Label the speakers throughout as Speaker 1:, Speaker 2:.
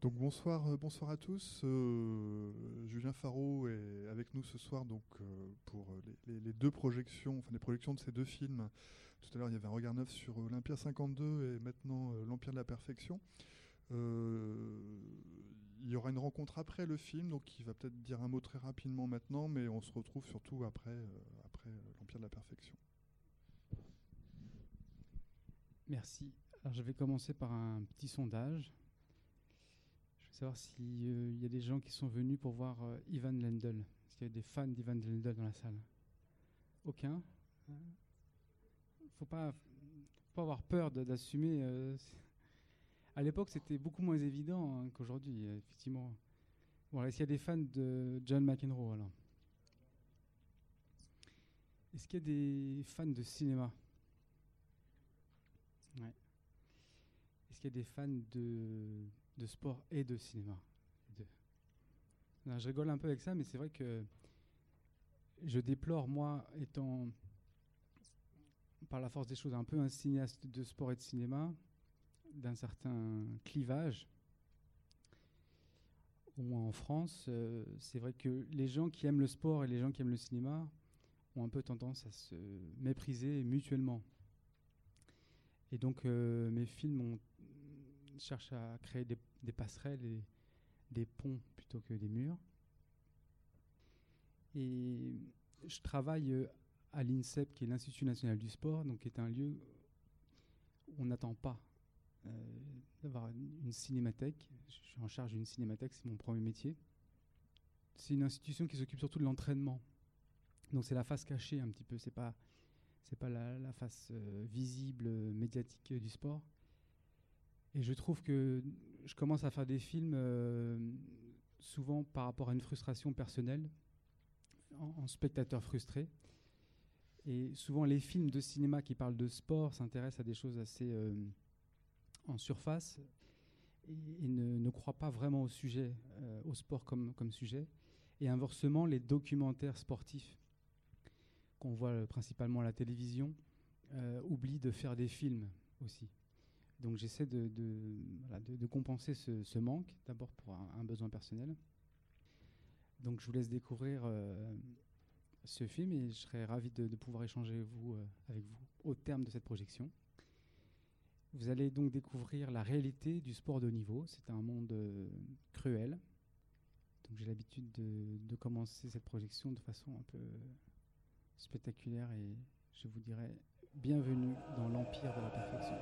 Speaker 1: Donc bonsoir, euh, bonsoir à tous. Euh, Julien Faro est avec nous ce soir donc euh, pour les, deux projections, enfin les projections de ces deux films. Tout à l'heure il y avait un regard neuf sur Olympia 52 et maintenant l'Empire de la perfection. il y aura une rencontre après le film, donc il va peut-être dire un mot très rapidement maintenant, mais on se retrouve surtout après, après l'Empire de la perfection.
Speaker 2: Merci. Alors je vais commencer par un petit sondage savoir s'il euh, y a des gens qui sont venus pour voir euh, Ivan Lendl. Est-ce qu'il y a des fans d'Ivan Lendl dans la salle? Aucun faut pas, faut pas avoir peur d'assumer. Euh, à l'époque, c'était beaucoup moins évident hein, qu'aujourd'hui, effectivement. Bon, est-ce qu'il y a des fans de John McEnroe alors? Est-ce qu'il y a des fans de cinéma? Est-ce qu'il y a des fans de de sport et de cinéma. je rigole un peu avec ça, mais c'est vrai que je déplore, moi, étant par la force des choses un peu un cinéaste de sport et de cinéma, d'un certain clivage. Au moins en France, euh, c'est vrai que les gens qui aiment le sport et les gens qui aiment le cinéma ont un peu tendance à se mépriser mutuellement. Et donc euh, mes films ont cherche à créer des, passerelles et des ponts plutôt que des murs. Et je travaille euh, à l'INSEP, qui est l'Institut national du sport, donc qui est un lieu où on n'attend pas euh, d'avoir une cinémathèque. Je suis en charge d'une cinémathèque, c'est mon premier métier. C'est une institution qui s'occupe surtout de l'entraînement. Donc c'est la face cachée un petit peu, c'est pas pas la, face euh, visible médiatique du sport. Et je trouve que je commence à faire des films euh, souvent par rapport à une frustration personnelle, en, spectateur frustré. Et souvent, les films de cinéma qui parlent de sport s'intéressent à des choses assez euh, en surface et, ne, croient pas vraiment au sujet, euh, au sport comme, comme sujet. Et inversement, les documentaires sportifs qu'on voit principalement à la télévision oublient de faire des films aussi. Donc j'essaie de, compenser ce, manque, d'abord pour un, besoin personnel. Donc je vous laisse découvrir euh, ce film et je serai ravi de, pouvoir échanger euh, avec vous au terme de cette projection. Vous allez donc découvrir la réalité du sport de haut niveau. C'est un monde euh, cruel. Donc j'ai l'habitude de, commencer cette projection de façon un peu spectaculaire et je vous dirai bienvenue dans l'empire de la perfection.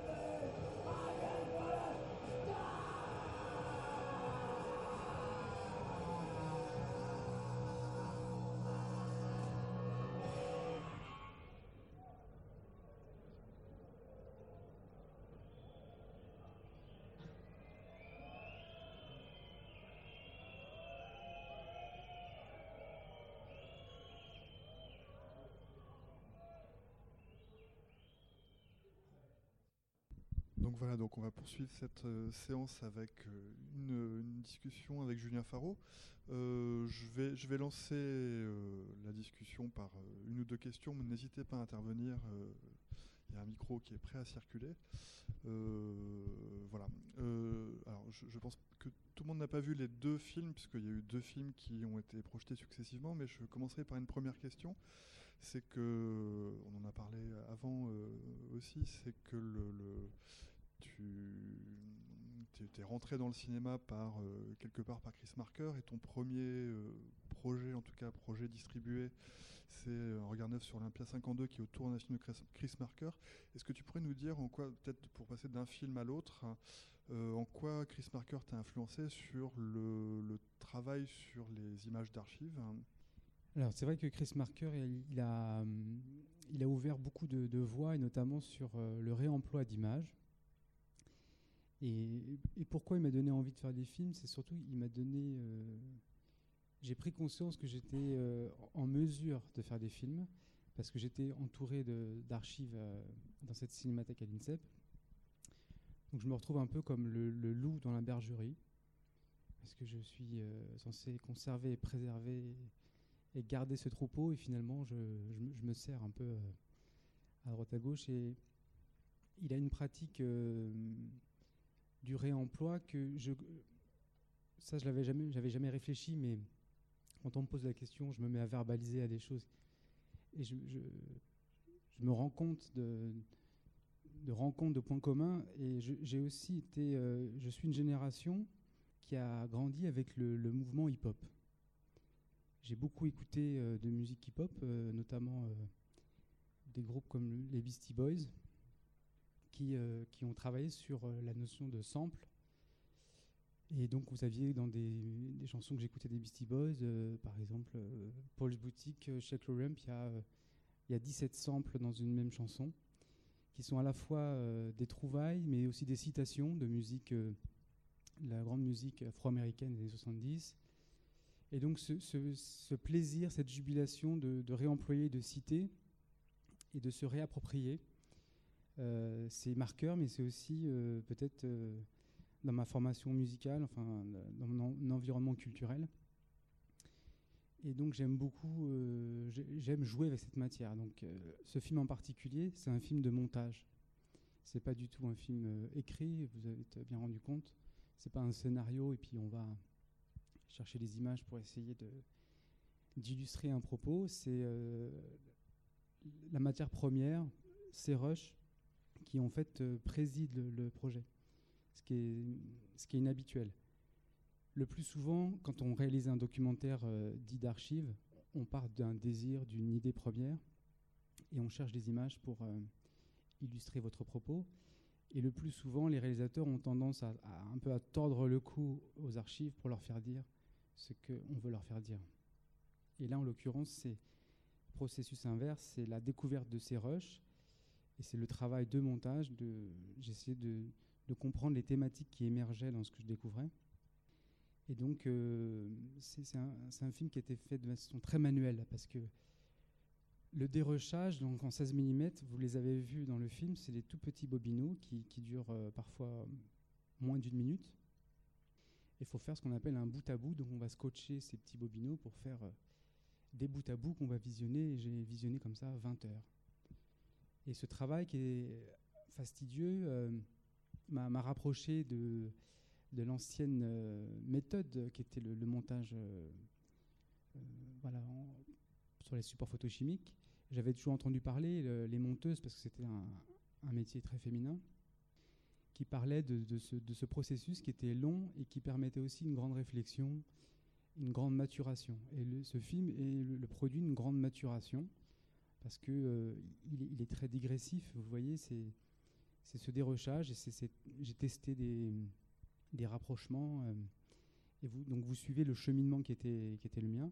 Speaker 1: Donc voilà, donc on va poursuivre cette euh, séance avec euh, une, discussion avec Julien Faro. Euh, je, vais, je vais lancer la discussion par une ou deux questions, mais n'hésitez pas à intervenir. Il y a un micro qui est prêt à circuler. voilà. alors je, je, pense que tout le monde n'a pas vu les deux films, puisqu'il y a eu deux films qui ont été projetés successivement, mais je commencerai par une première question c'est que, on en a parlé avant aussi, c'est que le, tu es rentré dans le cinéma par euh, quelque part par Chris Marker et ton premier euh, projet, en tout cas projet distribué, c'est un regard neuf sur l'Olympia 52 qui est autour de Chris Marker. Est-ce que tu pourrais nous dire en quoi, peut-être pour passer d'un film à l'autre, euh, en quoi Chris Marker t'a influencé sur le, travail sur les images d'archives
Speaker 2: alors c'est vrai que Chris Marker, il, a, il a ouvert beaucoup de, voies, et notamment sur le réemploi d'images. Et, pourquoi il m'a donné envie de faire des films C'est surtout, il m'a donné. Euh, j'ai pris conscience que j'étais euh, en mesure de faire des films parce que j'étais entouré d'archives euh, dans cette cinémathèque à l'INSEP. Donc je me retrouve un peu comme le, loup dans la bergerie parce que je suis censé conserver préserver et garder ce troupeau et finalement je, je, me sers un peu à droite à gauche et il a une pratique du réemploi que je, ça, je l'avais jamais, j'avais jamais réfléchi, mais quand on me pose la question, je me mets à verbaliser à des choses. Et je, je, me rends compte de, de rencontres, de points communs. Et j'ai aussi été. Euh, je suis une génération qui a grandi avec le, mouvement hip-hop. J'ai beaucoup écouté euh, de musique hip-hop, euh, notamment des groupes comme les Beastie Boys, qui, qui ont travaillé sur la notion de sample et donc, vous aviez dans des, chansons que j'écoutais des Beastie Boys, euh, par exemple, euh, Paul's Boutique, euh, Your Rump, il y, a, il y a 17 samples dans une même chanson, qui sont à la fois des trouvailles, mais aussi des citations de musique, la grande musique afro-américaine des années 70. Et donc, ce, plaisir, cette jubilation de, de, réemployer, de citer et de se réapproprier, c'est marqueur, mais c'est aussi peut-être dans ma formation musicale, enfin dans mon environnement culturel. Et donc j'aime beaucoup, euh, j'aime jouer avec cette matière. Donc euh, ce film en particulier, c'est un film de montage. C'est pas du tout un film euh, écrit, vous avez bien rendu compte. C'est pas un scénario et puis on va chercher les images pour essayer d'illustrer un propos. C'est la matière première, c'est Rush qui en fait préside le projet ce qui est, ce qui est inhabituel. Le plus souvent, quand on réalise un documentaire euh, dit d'archives, on part d'un désir, d'une idée première, et on cherche des images pour euh, illustrer votre propos. Et le plus souvent, les réalisateurs ont tendance à, un peu à tordre le cou aux archives pour leur faire dire ce qu'on veut leur faire dire. Et là, en l'occurrence, c'est processus inverse, c'est la découverte de ces rushs, et c'est le travail de montage. De, j'essaie de, comprendre les thématiques qui émergeaient dans ce que je découvrais. Et donc, euh, c'est un, film qui a été fait de façon très manuelle, parce que le dérochage, donc en 16 mm, vous les avez vus dans le film, c'est des tout petits bobinaux qui, durent euh, parfois moins d'une minute. Il faut faire ce qu'on appelle un bout à bout, donc on va scotcher ces petits bobinaux pour faire euh, des bouts à bout qu'on va visionner, j'ai visionné comme ça 20 heures. Et ce travail qui est fastidieux, m'a rapproché de, l'ancienne euh, méthode qui était le, montage euh, euh, sur les supports photochimiques. J'avais toujours entendu parler les monteuses, parce que c'était un, métier très féminin, qui parlait de, ce, processus qui était long et qui permettait aussi une grande réflexion, une grande maturation. Et ce film est le, produit d'une grande maturation, parce qu'il il, il est très digressif, vous voyez, c'est ce dérochage j'ai testé des, des rapprochements. Euh, et donc vous suivez le cheminement qui était, qui était le mien.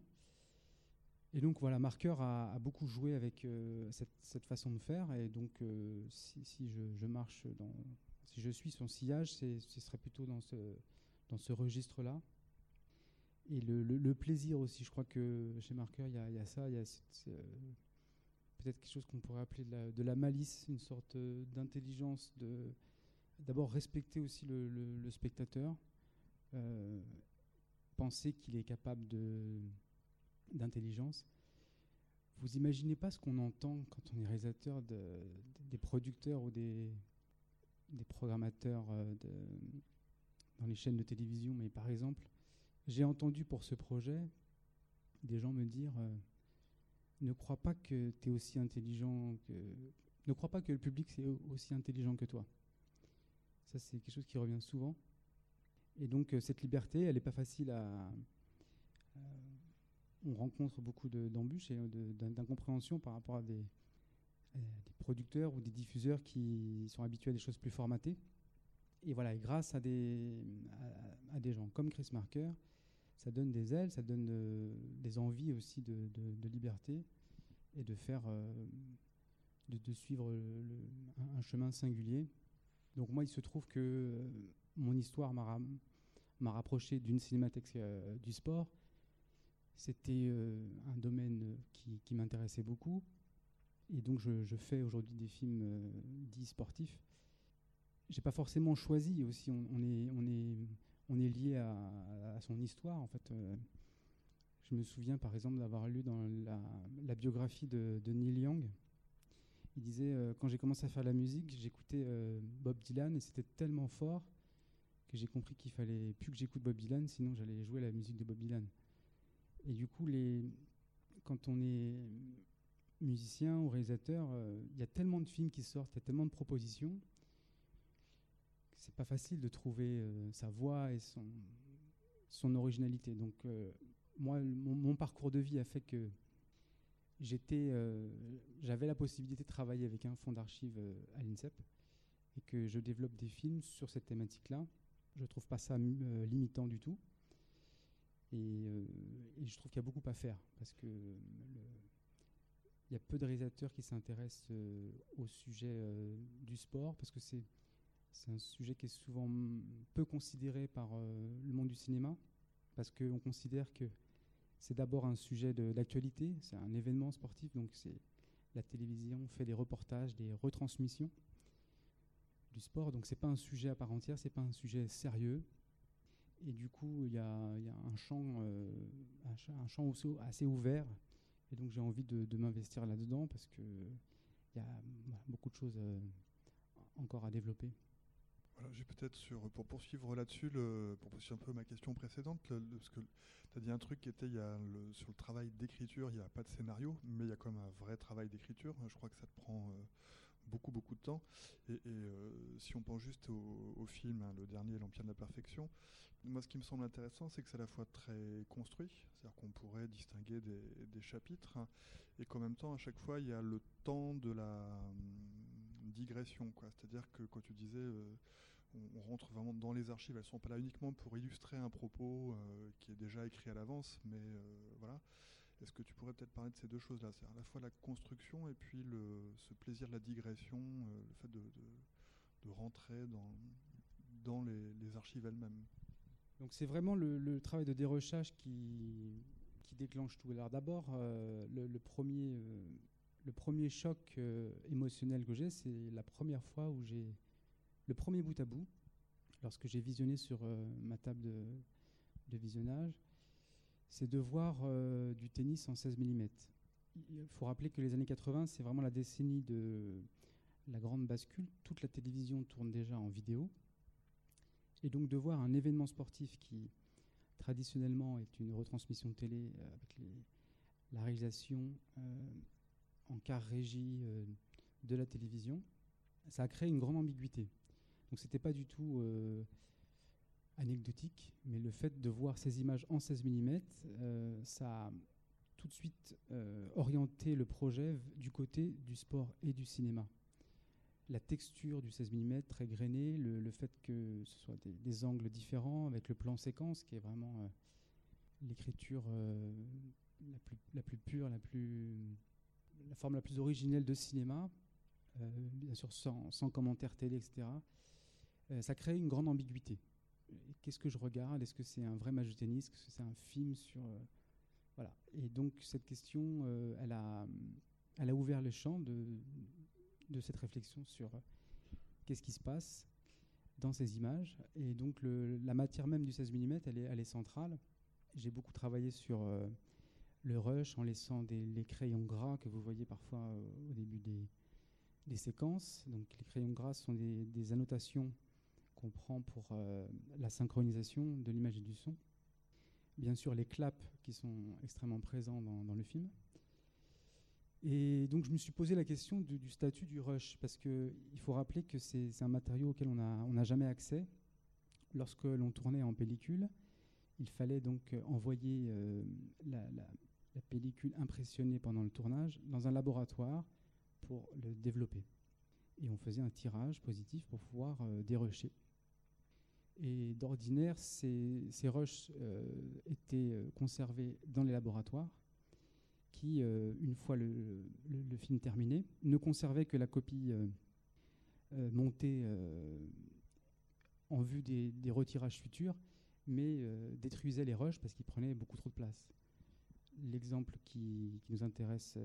Speaker 2: Et donc voilà, Marqueur a, beaucoup joué avec euh, cette, façon de faire. Et donc euh, si, je, marche dans, si je suis son sillage, ce serait plutôt dans ce, dans ce registre-là. Et le, plaisir aussi, je crois que chez Marqueur, il y, a ça, il y a peut-être quelque chose qu'on pourrait appeler de la, malice, une sorte euh, d'intelligence, de d'abord respecter aussi le, spectateur, euh, penser qu'il est capable d'intelligence. Vous imaginez pas ce qu'on entend quand on est réalisateur de, des producteurs ou des, des programmateurs euh, dans les chaînes de télévision, mais par exemple, j'ai entendu pour ce projet des gens me dire ne crois pas que tu aussi intelligent que. Ne crois pas que le public c'est aussi intelligent que toi. Ça, c'est quelque chose qui revient souvent. Et donc, euh, cette liberté, elle n'est pas facile à. On rencontre beaucoup d'embûches et d'incompréhension par rapport à des, producteurs ou des diffuseurs qui sont habitués à des choses plus formatées. Et voilà, grâce à des, à, des gens comme Chris Marker, ça donne des ailes, ça donne euh, des envies aussi de, liberté et de faire, euh, de, suivre un, chemin singulier. Donc moi, il se trouve que euh, mon histoire m'a rapproché d'une cinémathèque du sport. C'était un domaine qui, m'intéressait beaucoup. Et donc je, fais aujourd'hui des films dits sportifs. J'ai pas forcément choisi aussi. On est, on est on est lié à, son histoire. En fait, euh, je me souviens par exemple d'avoir lu dans la, biographie de, Neil Young. Il disait euh, quand j'ai commencé à faire la musique, j'écoutais euh, Bob Dylan et c'était tellement fort que j'ai compris qu'il fallait plus que j'écoute Bob Dylan, sinon j'allais jouer la musique de Bob Dylan. Et du coup, quand on est musicien ou réalisateur, il y a tellement de films qui sortent, il y a tellement de propositions, c'est pas facile de trouver euh, sa voix et son, originalité. Donc, euh, moi, mon, parcours de vie a fait que j'étais, j'avais la possibilité de travailler avec un fonds d'archives à l'INSEP et que je développe des films sur cette thématique-là. Je trouve pas ça limitant du tout. Et, et je trouve qu'il y a beaucoup à faire parce que il y a peu de réalisateurs qui s'intéressent euh, au sujet euh, du sport parce que c'est un sujet qui est souvent peu considéré par euh, le monde du cinéma parce qu'on considère que c'est d'abord un sujet d'actualité, c'est un événement sportif, donc c'est la télévision fait des reportages, des retransmissions du sport, donc c'est pas un sujet à part entière, c'est pas un sujet sérieux. Et du coup, il y, a un champ, champ assez ouvert et donc j'ai envie de, de m'investir là-dedans parce qu'il y a beaucoup de choses euh, encore à développer.
Speaker 1: J'ai peut-être pour poursuivre là-dessus, pour poursuivre un peu ma question précédente, parce que tu as dit un truc qui était sur le travail d'écriture, il n'y a pas de scénario, mais il y a quand même un vrai travail d'écriture. Je crois que ça te prend euh, beaucoup beaucoup de temps. Et, euh, si on pense juste au, film, hein, le dernier, L'Empire de la Perfection, moi, ce qui me semble intéressant, c'est que c'est à la fois très construit, c'est-à-dire qu'on pourrait distinguer des, chapitres, hein, et qu'en même temps, à chaque fois, il y a le temps de la digression. C'est-à-dire que, quand tu disais, euh, on, rentre vraiment dans les archives, elles ne sont pas là uniquement pour illustrer un propos euh, qui est déjà écrit à l'avance, mais euh, voilà. Est-ce que tu pourrais peut-être parler de ces deux choses-là C'est-à-dire à la fois la construction et puis le, ce plaisir de la digression, le fait de, de, rentrer dans, dans les, archives elles-mêmes?
Speaker 2: Donc c'est vraiment le, travail de dérochage qui, qui déclenche tout. Alors d'abord, le, premier, le premier choc euh, émotionnel que j'ai, c'est la première fois où j'ai le premier bout à bout, lorsque j'ai visionné sur euh, ma table de, visionnage, c'est de voir euh, du tennis en 16 mm. Il faut rappeler que les années 80, c'est vraiment la décennie de la grande bascule. Toute la télévision tourne déjà en vidéo. Et donc de voir un événement sportif qui traditionnellement est une retransmission de télé avec la réalisation en quart régie euh, de la télévision, ça a créé une grande ambiguïté. Donc c'était pas du tout euh, anecdotique, mais le fait de voir ces images en 16 mm, ça a tout de suite euh, orienté le projet du côté du sport et du cinéma la texture du 16 mm très grainé, le, fait que ce soit des, angles différents avec le plan séquence qui est vraiment euh, l'écriture euh, la plus pure, la, plus, la forme la plus originelle de cinéma, euh, bien sûr sans, sans, commentaire télé, etc. Euh, ça crée une grande ambiguïté. Qu'est-ce que je regarde? Est-ce que c'est un vrai match de tennis? Est-ce que c'est un film sur... Euh, voilà. Et donc cette question, elle, a, elle a ouvert le champ de, cette réflexion sur qu'est-ce qui se passe dans ces images. Et donc la matière même du 16 mm, elle est, centrale. J'ai beaucoup travaillé sur le rush en laissant les crayons gras que vous voyez parfois euh, au début des, séquences. Donc les crayons gras sont des, annotations qu'on prend pour euh, la synchronisation de l'image et du son. Bien sûr les claps qui sont extrêmement présents dans, le film. Et donc je me suis posé la question du, statut du rush, parce qu'il faut rappeler que c'est un matériau auquel on n'a jamais accès. Lorsque l'on tournait en pellicule, il fallait donc envoyer euh, la, la, pellicule impressionnée pendant le tournage dans un laboratoire pour le développer. Et on faisait un tirage positif pour pouvoir euh, dérusher. Et d'ordinaire, ces, ces rushs euh, étaient euh, conservés dans les laboratoires qui, euh, une fois le, film terminé, ne conservait que la copie montée en vue des, des, retirages futurs, mais détruisait les rushs parce qu'ils prenaient beaucoup trop de place. L'exemple qui, nous intéresse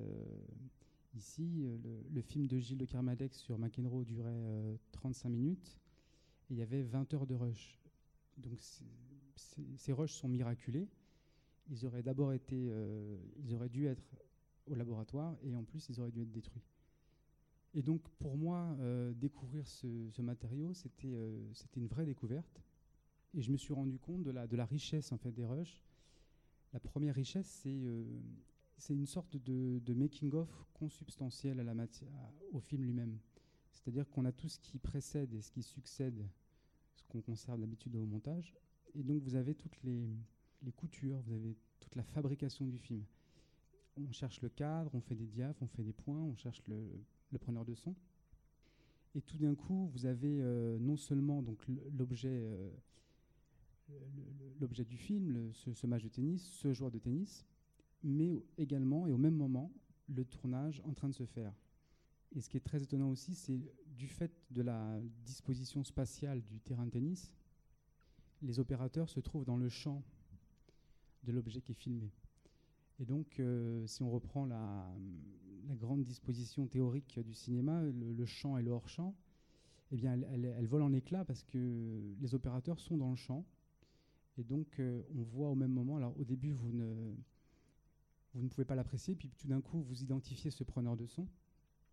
Speaker 2: ici, le, le, film de Gilles de Kermadec sur McEnroe durait 35 minutes et il y avait 20 heures de rush. Donc ces rushs sont miraculés ils auraient d'abord été, euh, ils auraient dû être au laboratoire et en plus ils auraient dû être détruits. Et donc pour moi, euh, découvrir ce, matériau, c'était euh, une vraie découverte Et je me suis rendu compte de la, de la richesse en fait, des rushs. La première richesse, c'est c'est une sorte de, making-of consubstantiel à la au film lui-même. C'est-à-dire qu'on a tout ce qui précède et ce qui succède, ce qu'on conserve d'habitude au montage. Et donc vous avez toutes les, les, coutures, vous avez toute la fabrication du film. On cherche le cadre, on fait des diaphes, on fait des points, on cherche le, le preneur de son. Et tout d'un coup, vous avez euh, non seulement l'objet euh, l'objet du film, ce, match de tennis, ce joueur de tennis, mais également et au même moment le tournage en train de se faire. Et ce qui est très étonnant aussi, c'est du fait de la disposition spatiale du terrain de tennis, les opérateurs se trouvent dans le champ de l'objet qui est filmé. Et donc, euh, si on reprend la, grande disposition théorique du cinéma, le, champ et le hors-champ, eh bien, elle, elle, vole en éclats parce que les opérateurs sont dans le champ. Et donc, euh, on voit au même moment, alors au début, vous ne, vous ne pouvez pas l'apprécier, puis tout d'un coup, vous identifiez ce preneur de son.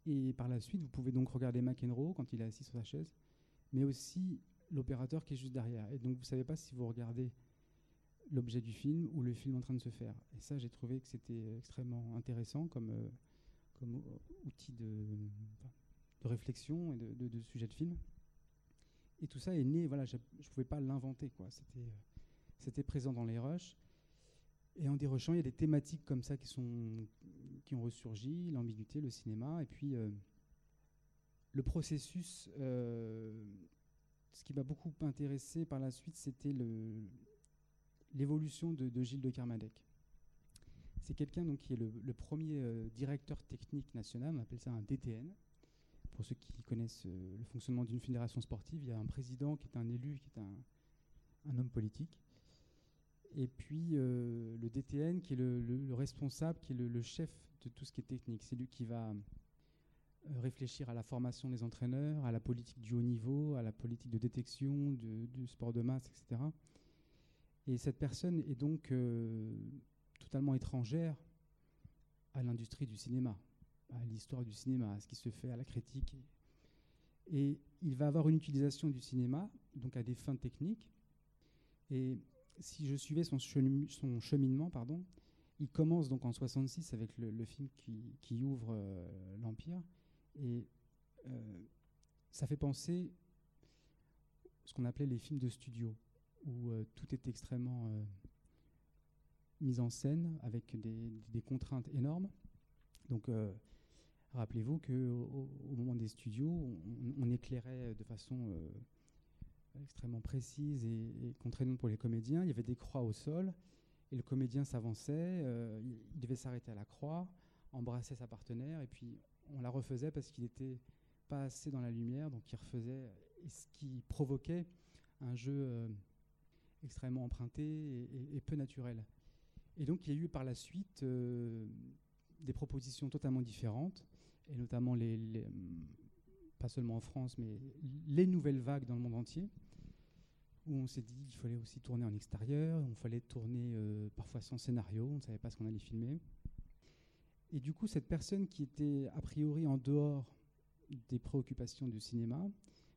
Speaker 2: Et par la suite, vous pouvez donc regarder McEnroe quand il est assis sur sa chaise, mais aussi l'opérateur qui est juste derrière. Et donc, vous ne savez pas si vous regardez l'objet du film ou le film en train de se faire. Et ça, j'ai trouvé que c'était extrêmement intéressant comme, euh, comme outil de, de, réflexion et de, de, sujet de film. Et tout ça est né, voilà, je ne pouvais pas l'inventer, quoi. C'était, euh, c'était présent dans les rushs. Et en dérochant, il y a des thématiques comme ça qui, sont, qui ont ressurgi, l'ambiguïté, le cinéma, et puis euh, le processus. Euh, ce qui m'a beaucoup intéressé par la suite, c'était l'évolution de, Gilles de Kermadec. C'est quelqu'un qui est le, le premier euh, directeur technique national, on appelle ça un DTN. Pour ceux qui connaissent le fonctionnement d'une fédération sportive, il y a un président qui est un élu, qui est un, un homme politique et puis euh, le DTN qui est le, responsable, qui est le, chef de tout ce qui est technique. C'est lui qui va euh, réfléchir à la formation des entraîneurs, à la politique du haut niveau, à la politique de détection du sport de masse, etc. Et cette personne est donc euh, totalement étrangère à l'industrie du cinéma, à l'histoire du cinéma, à ce qui se fait, à la critique. Et il va avoir une utilisation du cinéma, donc à des fins techniques. Et si je suivais son, cheminement, pardon, il commence donc en 66 avec le, film qui, ouvre euh, l'Empire. Et euh, ça fait penser ce qu'on appelait les films de studio, où euh, tout est extrêmement mis en scène avec des, contraintes énormes. Donc, rappelez-vous qu'au au moment des studios, on éclairait de façon extrêmement précise et, contraignante pour les comédiens. Il y avait des croix au sol et le comédien s'avançait, euh, il devait s'arrêter à la croix, embrasser sa partenaire et puis on la refaisait parce qu'il n'était pas assez dans la lumière, donc il refaisait, ce qui provoquait un jeu euh, extrêmement emprunté et, peu naturel. Et donc il y a eu par la suite euh, des propositions totalement différentes, et notamment les, pas seulement en France, mais les nouvelles vagues dans le monde entier, où on s'est dit qu'il fallait aussi tourner en extérieur, il fallait tourner euh, parfois sans scénario, on ne savait pas ce qu'on allait filmer. Et du coup, cette personne qui était a priori en dehors des préoccupations du cinéma,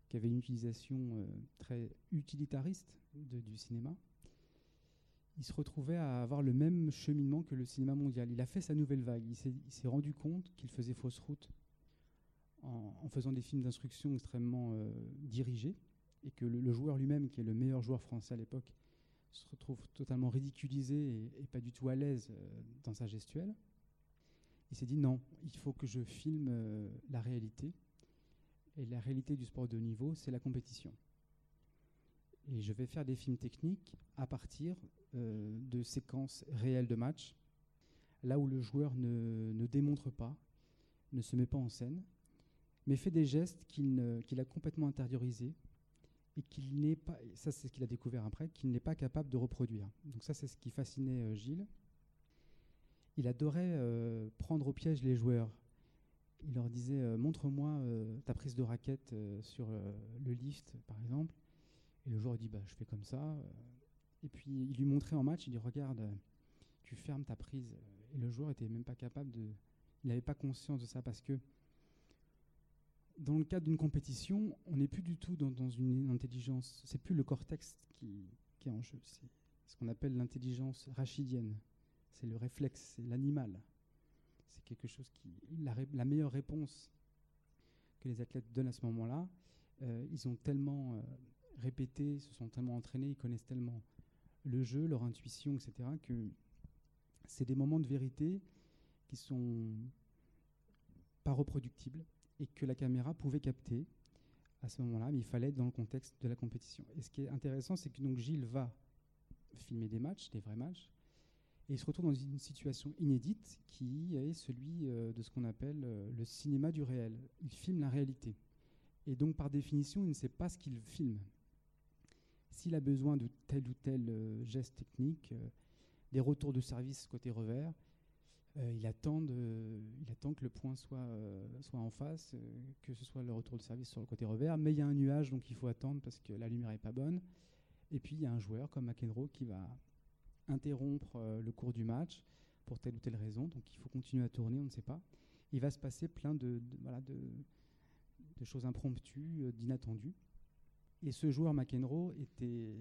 Speaker 2: qui avait une utilisation euh, très utilitariste du cinéma, il se retrouvait à avoir le même cheminement que le cinéma mondial. Il a fait sa nouvelle vague, il s'est rendu compte qu'il faisait fausse route en, faisant des films d'instruction extrêmement euh, dirigés, et que le, joueur lui-même, qui est le meilleur joueur français à l'époque, se retrouve totalement ridiculisé et, pas du tout à l'aise euh, dans sa gestuelle. Il s'est dit non, il faut que je filme euh, la réalité. Et la réalité du sport de haut niveau, c'est la compétition. Et je vais faire des films techniques à partir de séquences réelles de match, là où le joueur ne démontre pas, ne se met pas en scène, mais fait des gestes qu'il a complètement intériorisés et qu'il n'est pas, ça c'est ce qu'il a découvert après, qu'il n'est pas capable de reproduire. Donc ça c'est ce qui fascinait euh, Gilles. Il adorait euh, prendre au piège les joueurs. Il leur disait euh, montre-moi ta prise de raquette sur le lift par exemple. Et le joueur dit bah, je fais comme ça. Et puis il lui montrait en match, il dit regarde, tu fermes ta prise. Et le joueur était même pas capable de, il n'avait pas conscience de ça parce que dans le cadre d'une compétition, on n'est plus du tout dans, une intelligence, c'est plus le cortex qui, qui est en jeu, c'est ce qu'on appelle l'intelligence rachidienne. C'est le réflexe, c'est l'animal. C'est quelque chose qui. La, la, meilleure réponse que les athlètes donnent à ce moment-là, euh, ils ont tellement euh, répété, se sont tellement entraînés, ils connaissent tellement le jeu, leur intuition, etc., que c'est des moments de vérité qui sont pas reproductibles et que la caméra pouvait capter à ce moment-là, mais il fallait être dans le contexte de la compétition. Et ce qui est intéressant, c'est que donc Gilles va filmer des matchs, des vrais matchs, et il se retrouve dans une situation inédite qui est celui euh, de ce qu'on appelle euh, le cinéma du réel. Il filme la réalité. Et donc, par définition, il ne sait pas ce qu'il filme. S'il a besoin de tel ou tel euh, geste technique, des retours de service côté revers, il, attend il attend que le point soit, soit en face, que ce soit le retour de service sur le côté revers, mais il y a un nuage, donc il faut attendre parce que la lumière n'est pas bonne. Et puis, il y a un joueur comme McEnroe qui va interrompre euh, le cours du match pour telle ou telle raison. Donc il faut continuer à tourner, on ne sait pas. Il va se passer plein de, de, choses impromptues, euh, d'inattendues. Et ce joueur McEnroe était.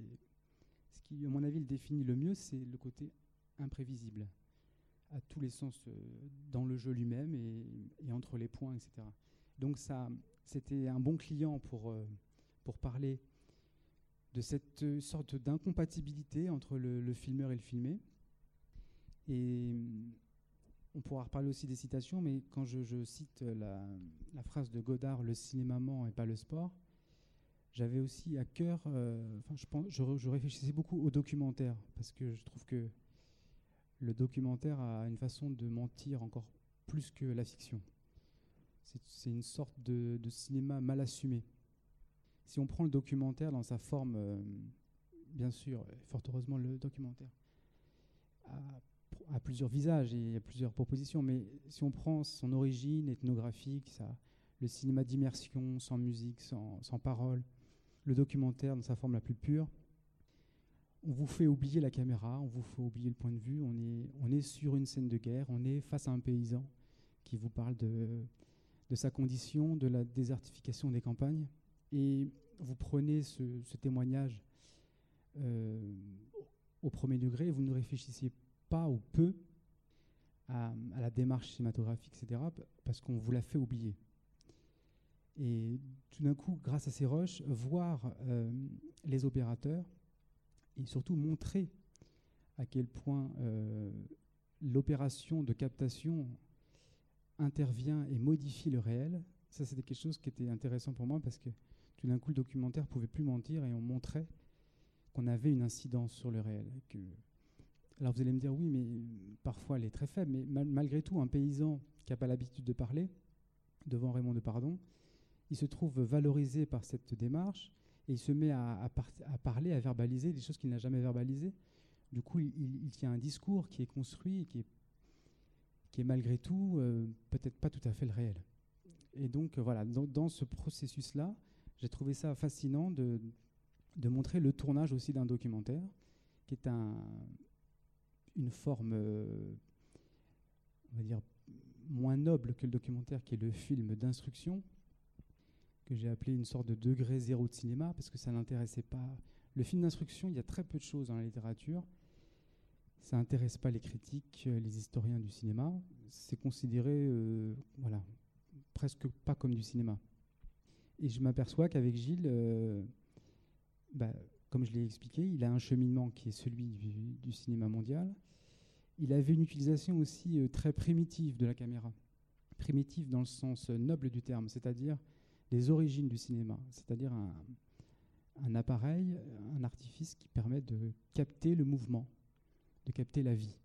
Speaker 2: Ce qui, à mon avis, le définit le mieux, c'est le côté imprévisible, à tous les sens, euh, dans le jeu lui-même et, entre les points, etc. Donc ça, c'était un bon client pour, pour parler de cette euh, sorte d'incompatibilité entre le, filmeur et le filmé. Et mm, on pourra reparler aussi des citations, mais quand je, cite la, phrase de Godard, le cinéma ment et pas le sport, j'avais aussi à cœur, euh, je, pense, je, réfléchissais beaucoup au documentaire, parce que je trouve que le documentaire a une façon de mentir encore plus que la fiction. C'est une sorte de cinéma mal assumé si on prend le documentaire dans sa forme, euh, bien sûr, fort heureusement, le documentaire a, plusieurs visages et a plusieurs propositions, mais si on prend son origine ethnographique, le cinéma d'immersion, sans musique, sans, sans parole, le documentaire dans sa forme la plus pure, on vous fait oublier la caméra, on vous fait oublier le point de vue, on est, on est sur une scène de guerre, on est face à un paysan qui vous parle de, de sa condition, de la désertification des campagnes. Et vous prenez ce, témoignage euh, au premier degré vous ne réfléchissez pas ou peu à, la démarche cinématographique, etc., parce qu'on vous l'a fait oublier. Et tout d'un coup, grâce à ces rushs, voir euh, les opérateurs et surtout montrer à quel point euh, l'opération de captation intervient et modifie le réel, ça c'était quelque chose qui était intéressant pour moi parce que tout d'un coup, le documentaire pouvait plus mentir et on montrait qu'on avait une incidence sur le réel. Alors vous allez me dire, oui, mais parfois elle est très faible, mais malgré tout, un paysan qui n'a pas l'habitude de parler, devant Raymond Depardon, il se trouve valorisé par cette démarche et il se met à, parler, à verbaliser des choses qu'il n'a jamais verbalisées. Du coup, il, tient un discours qui est construit qui est, qui est malgré tout euh, peut-être pas tout à fait le réel. Et donc, voilà, dans ce processus-là, j'ai trouvé ça fascinant de, de, montrer le tournage aussi d'un documentaire, qui est un, une forme, euh, on va dire, moins noble que le documentaire, qui est le film d'instruction, que j'ai appelé une sorte de degré zéro de cinéma, parce que ça n'intéressait pas. Le film d'instruction, il y a très peu de choses dans la littérature. Ça n'intéresse pas les critiques, euh, les historiens du cinéma. C'est considéré, euh, voilà, presque pas comme du cinéma. Et je m'aperçois qu'avec Gilles, euh, bah, comme je l'ai expliqué, il a un cheminement qui est celui du, cinéma mondial. Il avait une utilisation aussi très primitive de la caméra. Primitive dans le sens noble du terme, c'est-à-dire les origines du cinéma, c'est-à-dire un, appareil, un artifice qui permet de capter le mouvement, de capter la vie.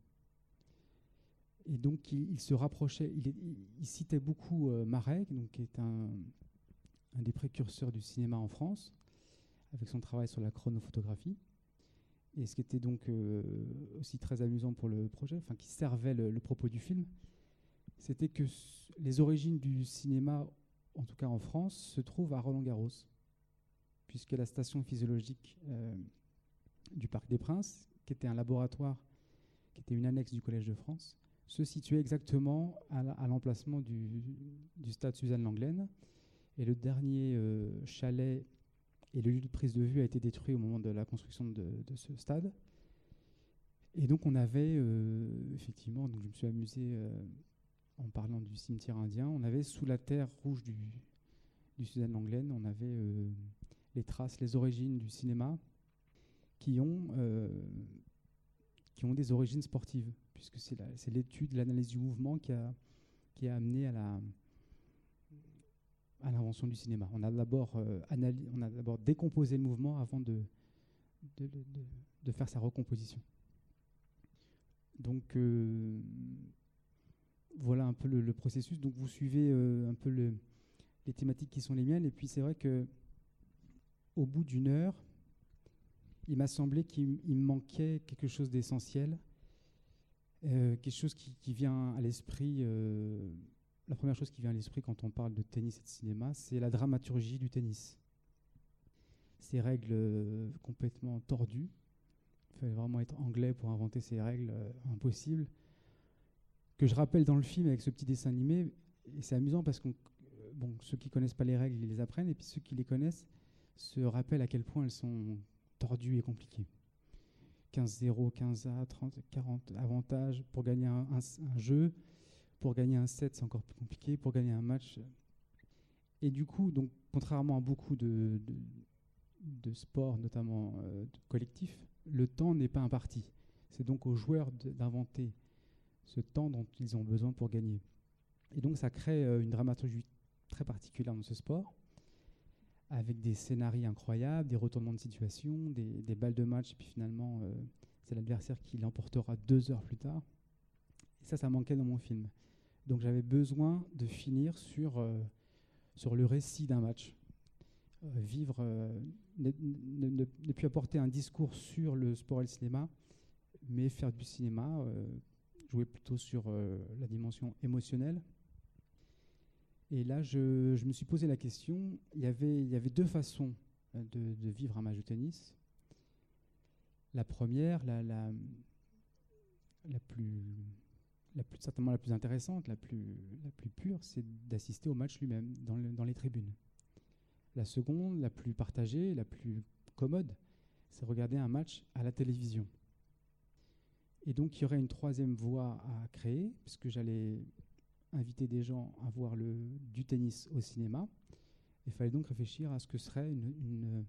Speaker 2: Et donc il, se rapprochait, il, citait beaucoup euh, Marek, donc, qui est un, des précurseurs du cinéma en France, avec son travail sur la chronophotographie. Et ce qui était donc euh, aussi très amusant pour le projet, enfin qui servait le, propos du film, c'était que les origines du cinéma, en tout cas en France, se trouvent à Roland-Garros, puisque la station physiologique euh, du Parc des Princes, qui était un laboratoire, qui était une annexe du Collège de France, se situait exactement à l'emplacement du, stade Suzanne Langlaine, Et le dernier chalet et le lieu de prise de vue a été détruit au moment de la construction de, ce stade. Et donc on avait effectivement, donc je me suis amusé en parlant du cimetière indien, on avait sous la terre rouge du, du Suzanne Langlaine, on avait les traces, les origines du cinéma qui ont, euh, qui ont des origines sportives, puisque c'est l'étude, l'analyse du mouvement qui a, qui a amené à la à l'invention du cinéma. On a d'abord euh, on a d'abord décomposé le mouvement avant de de, de, faire sa recomposition. Donc euh, voilà un peu le, processus. Donc vous suivez un peu le, les thématiques qui sont les miennes. Et puis c'est vrai que au bout d'une heure, il m'a semblé qu'il me manquait quelque chose d'essentiel, euh, quelque chose qui, vient à l'esprit. Euh, la première chose qui vient à l'esprit quand on parle de tennis et de cinéma, c'est la dramaturgie du tennis. Ces règles euh, complètement tordues. Il fallait vraiment être anglais pour inventer ces règles impossibles. Que je rappelle dans le film avec ce petit dessin animé. Et c'est amusant parce que bon, ceux qui connaissent pas les règles, ils les apprennent. Et puis ceux qui les connaissent se rappellent à quel point elles sont tordu et compliqué. 15-0, 15A, 30, 40 avantages pour gagner un, jeu. Pour gagner un set, c'est encore plus compliqué. Pour gagner un match. Et du coup, donc, contrairement à beaucoup de, de, sports, notamment euh, collectifs, le temps n'est pas imparti. C'est donc aux joueurs d'inventer ce temps dont ils ont besoin pour gagner. Et donc, ça crée euh, une dramaturgie très particulière dans ce sport avec des scénarios incroyables, des retournements de situation, des, balles de match, et puis finalement, euh, c'est l'adversaire qui l'emportera deux heures plus tard. Et ça, ça manquait dans mon film. Donc j'avais besoin de finir sur, euh, sur le récit d'un match. Euh, vivre, ne, ne, plus apporter un discours sur le sport et le cinéma, mais faire du cinéma, jouer plutôt sur la dimension émotionnelle et là, je, me suis posé la question. Il y avait, deux façons euh, de, vivre un match de tennis. La première, la, plus, certainement la plus intéressante, la plus, la plus pure, c'est d'assister au match lui-même, dans, dans les tribunes. La seconde, la plus partagée, la plus commode, c'est regarder un match à la télévision. Et donc, il y aurait une troisième voie à créer, puisque j'allais inviter des gens à voir le, du tennis au cinéma. Il fallait donc réfléchir à ce que serait une,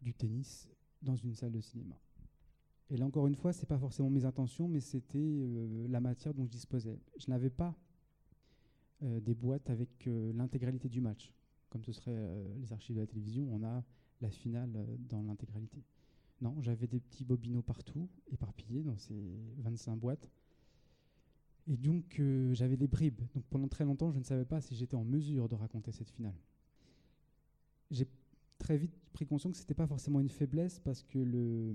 Speaker 2: du tennis dans une salle de cinéma. Et là, encore une fois, ce n'est pas forcément mes intentions, mais c'était euh, la matière dont je disposais. Je n'avais pas euh, des boîtes avec euh, l'intégralité du match, comme ce serait les archives de la télévision, on a la finale dans l'intégralité. Non, j'avais des petits bobinaux partout, éparpillés dans ces 25 boîtes, et donc, euh, j'avais des bribes. Donc, pendant très longtemps, je ne savais pas si j'étais en mesure de raconter cette finale. J'ai très vite pris conscience que ce n'était pas forcément une faiblesse parce que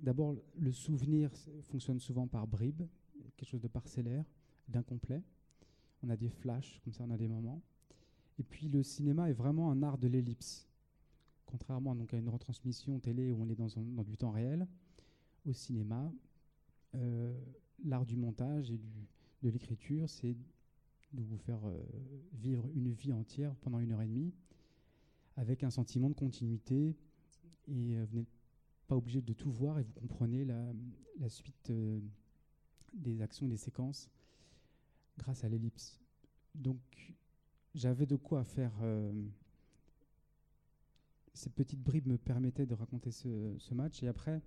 Speaker 2: d'abord, le souvenir fonctionne souvent par bribes, quelque chose de parcellaire, d'incomplet. On a des flashs, comme ça, on a des moments. Et puis, le cinéma est vraiment un art de l'ellipse. Contrairement à une retransmission télé où on est dans, du temps réel, au cinéma, euh, l'art du montage et de l'écriture, c'est de vous faire euh, vivre une vie entière pendant une heure et demie avec un sentiment de continuité et euh, vous n'êtes pas obligé de tout voir et vous comprenez la, suite des actions et des séquences grâce à l'ellipse. Donc j'avais de quoi faire. Ces petites bribes me permettaient de raconter ce, match et après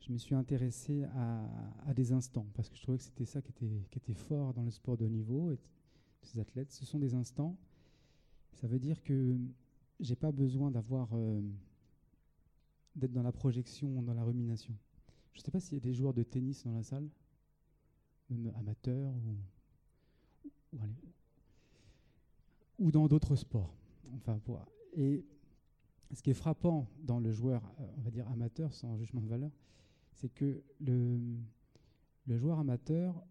Speaker 2: je me suis intéressé à, des instants, parce que je trouvais que c'était ça qui était, fort dans le sport de haut niveau et ces athlètes. Ce sont des instants. Ça veut dire que j'ai pas besoin d'avoir euh, d'être dans la projection, dans la rumination. Je ne sais pas s'il y a des joueurs de tennis dans la salle, amateurs ou, ou, dans d'autres sports. Enfin, Et ce qui est frappant dans le joueur, euh, on va dire amateur, sans jugement de valeur, c'est que le, joueur amateur,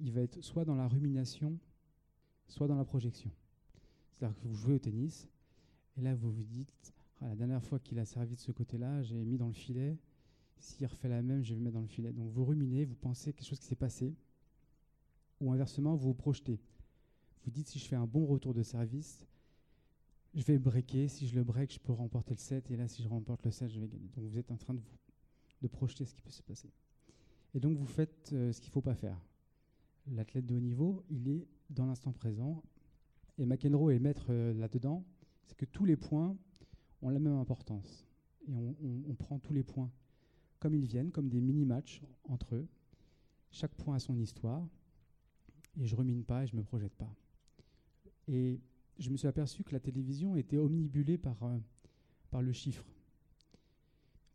Speaker 2: il va être soit dans la rumination, soit dans la projection. C'est-à-dire que vous jouez au tennis, et là vous vous dites, ah, la dernière fois qu'il a servi de ce côté-là, j'ai mis dans le filet, s'il refait la même, je vais le mettre dans le filet. Donc vous ruminez, vous pensez quelque chose qui s'est passé, ou inversement, vous vous projetez. Vous dites si je fais un bon retour de service, je vais breaker. Si je le break, je peux remporter le set. Et là, si je remporte le set, je vais gagner. Donc vous êtes en train de, vous, projeter ce qui peut se passer. Et donc vous faites euh, ce qu'il ne faut pas faire. L'athlète de haut niveau, il est dans l'instant présent. Et McEnroe est maître euh, là-dedans. C'est que tous les points ont la même importance. Et on, prend tous les points comme ils viennent, comme des mini-matchs entre eux. Chaque point a son histoire. Et je remine pas et je me projette pas. Et je me suis aperçu que la télévision était omnibulée par, euh, par le chiffre.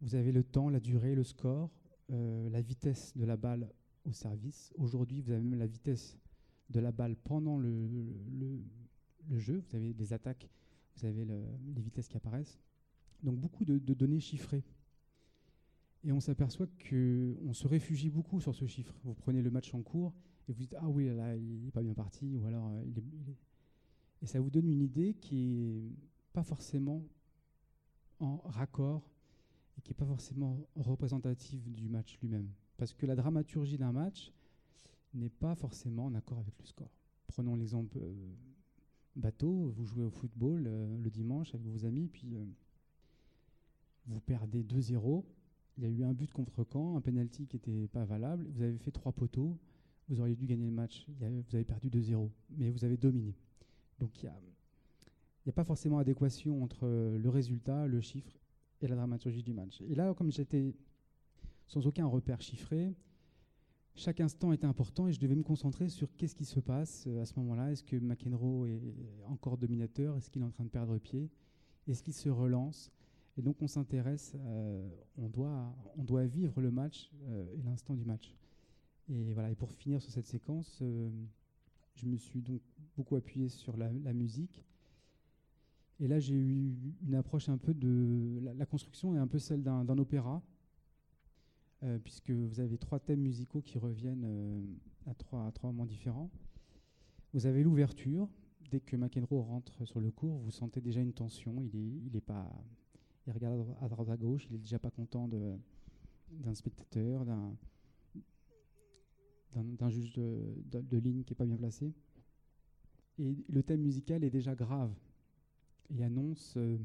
Speaker 2: Vous avez le temps, la durée, le score, euh, la vitesse de la balle au service. Aujourd'hui, vous avez même la vitesse de la balle pendant le, jeu. Vous avez les attaques, vous avez les vitesses qui apparaissent. Donc beaucoup de, de données chiffrées. Et on s'aperçoit qu'on se réfugie beaucoup sur ce chiffre. Vous prenez le match en cours et vous dites Ah oui, là, il n'est pas bien parti, ou alors euh, il est, Et ça vous donne une idée qui n'est pas forcément en raccord et qui n'est pas forcément représentative du match lui-même. Parce que la dramaturgie d'un match n'est pas forcément en accord avec le score. Prenons l'exemple euh, bateau, vous jouez au football euh, le dimanche avec vos amis, puis vous perdez 2-0 il y a eu un but contre Caen, un penalty qui n'était pas valable. Vous avez fait trois poteaux. Vous auriez dû gagner le match. vous avez perdu 2-0, mais vous avez dominé. Donc il n'y a, pas forcément adéquation entre le résultat, le chiffre et la dramaturgie du match. Et là, comme j'étais sans aucun repère chiffré, chaque instant était important et je devais me concentrer sur qu'est-ce qui se passe euh, à ce moment-là. Est-ce que McEnroe est encore dominateur? Est-ce qu'il est en train de perdre pied? Est-ce qu'il se relance? Et donc on s'intéresse, euh, on, doit, on doit vivre le match euh, et l'instant du match. Et voilà. Et pour finir sur cette séquence, euh, je me suis donc beaucoup appuyé sur la, musique. Et là, j'ai eu une approche un peu de la, construction est un peu celle d'un opéra, puisque vous avez trois thèmes musicaux qui reviennent à trois, à trois moments différents. Vous avez l'ouverture. Dès que McEnroe rentre sur le cours, vous sentez déjà une tension. Il n'est il est pas il regarde à droite à gauche, il est déjà pas content d'un spectateur, d'un juge de, ligne qui est pas bien placé. Et le thème musical est déjà grave et annonce, euh,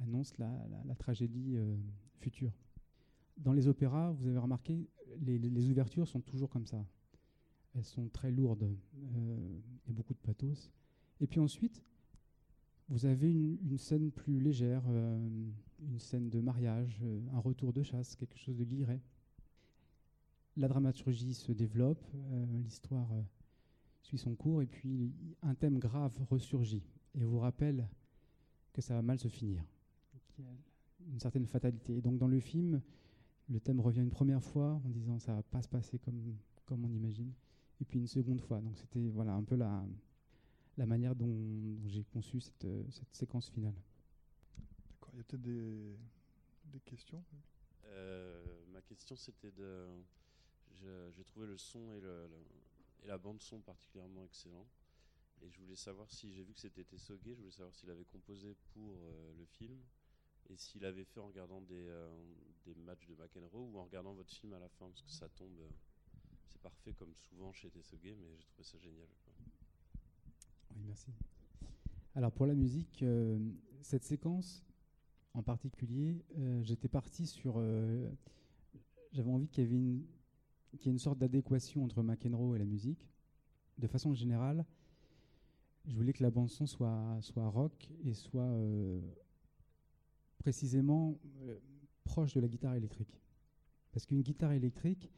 Speaker 2: annonce la, tragédie euh, future. Dans les opéras, vous avez remarqué, les, ouvertures sont toujours comme ça. Elles sont très lourdes euh, et beaucoup de pathos. Et puis ensuite, vous avez une, scène plus légère, euh, une scène de mariage, un retour de chasse, quelque chose de guilleret. La dramaturgie se développe, l'histoire suit son cours, et puis un thème grave ressurgit et vous rappelle que ça va mal se finir, qu'il y a une certaine fatalité. Et donc dans le film, le thème revient une première fois en disant ça va pas se passer comme, comme on imagine, et puis une seconde fois. Donc c'était voilà un peu la, la manière dont, j'ai conçu cette, cette, séquence finale.
Speaker 1: D'accord, il y a peut-être des, des, questions
Speaker 3: euh, Ma question c'était de... J'ai trouvé le son et, le, la bande son particulièrement excellent. Et je voulais savoir si, j'ai vu que c'était Tessoguet, je voulais savoir s'il avait composé pour euh, le film et s'il avait fait en regardant des, des, matchs de McEnroe ou en regardant votre film à la fin, parce que ça tombe, c'est parfait comme souvent chez Tessoguet, mais j'ai trouvé ça génial
Speaker 2: merci. Alors pour la musique, euh, cette séquence en particulier, euh, j'étais parti sur. Euh, j'avais envie qu'il y, avait une, ait une sorte d'adéquation entre McEnroe et la musique. De façon générale, je voulais que la bande-son soit, soit rock et soit précisément proche de la guitare électrique. Parce qu'une guitare électrique,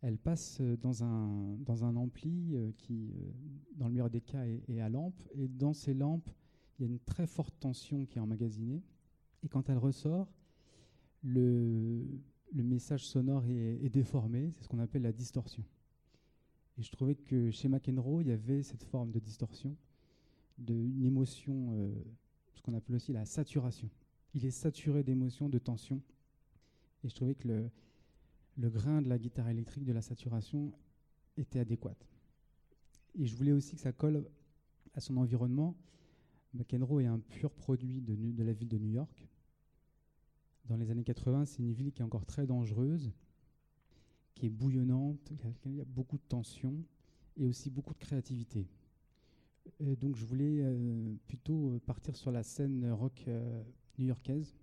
Speaker 2: elle passe euh, dans un, dans un ampli euh, qui, euh, dans le meilleur des cas, est, à lampe. Et dans ces lampes, il y a une très forte tension qui est emmagasinée. Et quand elle ressort, le, le message sonore est, déformé. C'est ce qu'on appelle la distorsion. Et je trouvais que chez McEnroe, il y avait cette forme de distorsion, d'une émotion, ce qu'on appelle aussi la saturation. Il est saturé d'émotions, de tension. Et je trouvais que le, grain de la guitare électrique, de la saturation, était adéquat. Et je voulais aussi que ça colle à son environnement. McEnroe est un pur produit de, la ville de New York. Dans les années 80, c'est une ville qui est encore très dangereuse, qui est bouillonnante, il y a beaucoup de tension et aussi beaucoup de créativité. donc je voulais plutôt partir sur la scène rock new-yorkaise.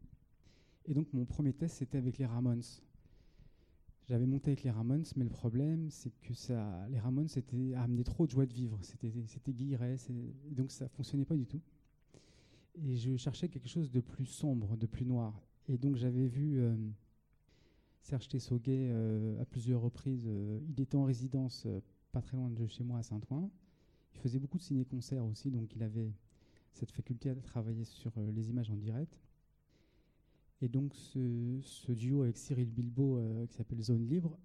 Speaker 2: Et donc mon premier test, c'était avec les Ramones. J'avais monté avec les Ramones, mais le problème, c'est que les Ramones c'était amené trop de joie de vivre. C'était, c'était guilleret, donc ça fonctionnait pas du tout. Et je cherchais quelque chose de plus sombre, de plus noir. Et donc j'avais vu euh, Serge Tessoguet euh, à plusieurs reprises. Euh, il était en résidence pas très loin de chez moi à Saint-Ouen. Il faisait beaucoup de ciné-concerts aussi, donc il avait cette faculté à travailler sur les images en direct. Et donc ce, duo avec Cyril Bilbo qui s'appelle Zone Libre,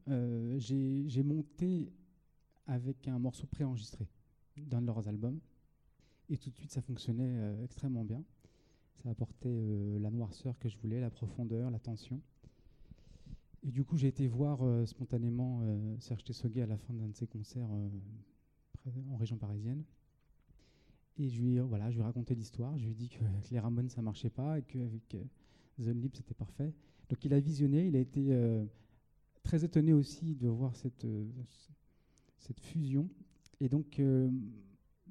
Speaker 2: j'ai monté avec un morceau préenregistré d'un de leurs albums. Et tout de suite, ça fonctionnait extrêmement bien. Ça apportait euh, la noirceur que je voulais, la profondeur, la tension. Et du coup, j'ai été voir euh, spontanément Serge Tessoguet à la fin d'un de ses concerts en région parisienne. Et je lui, voilà, je lui ai raconté l'histoire. Je lui ai dit que les Ramones, ça marchait pas et qu'avec Zone Libre, c'était parfait. Donc il a visionné, il a été très étonné aussi de voir cette, fusion. Et donc,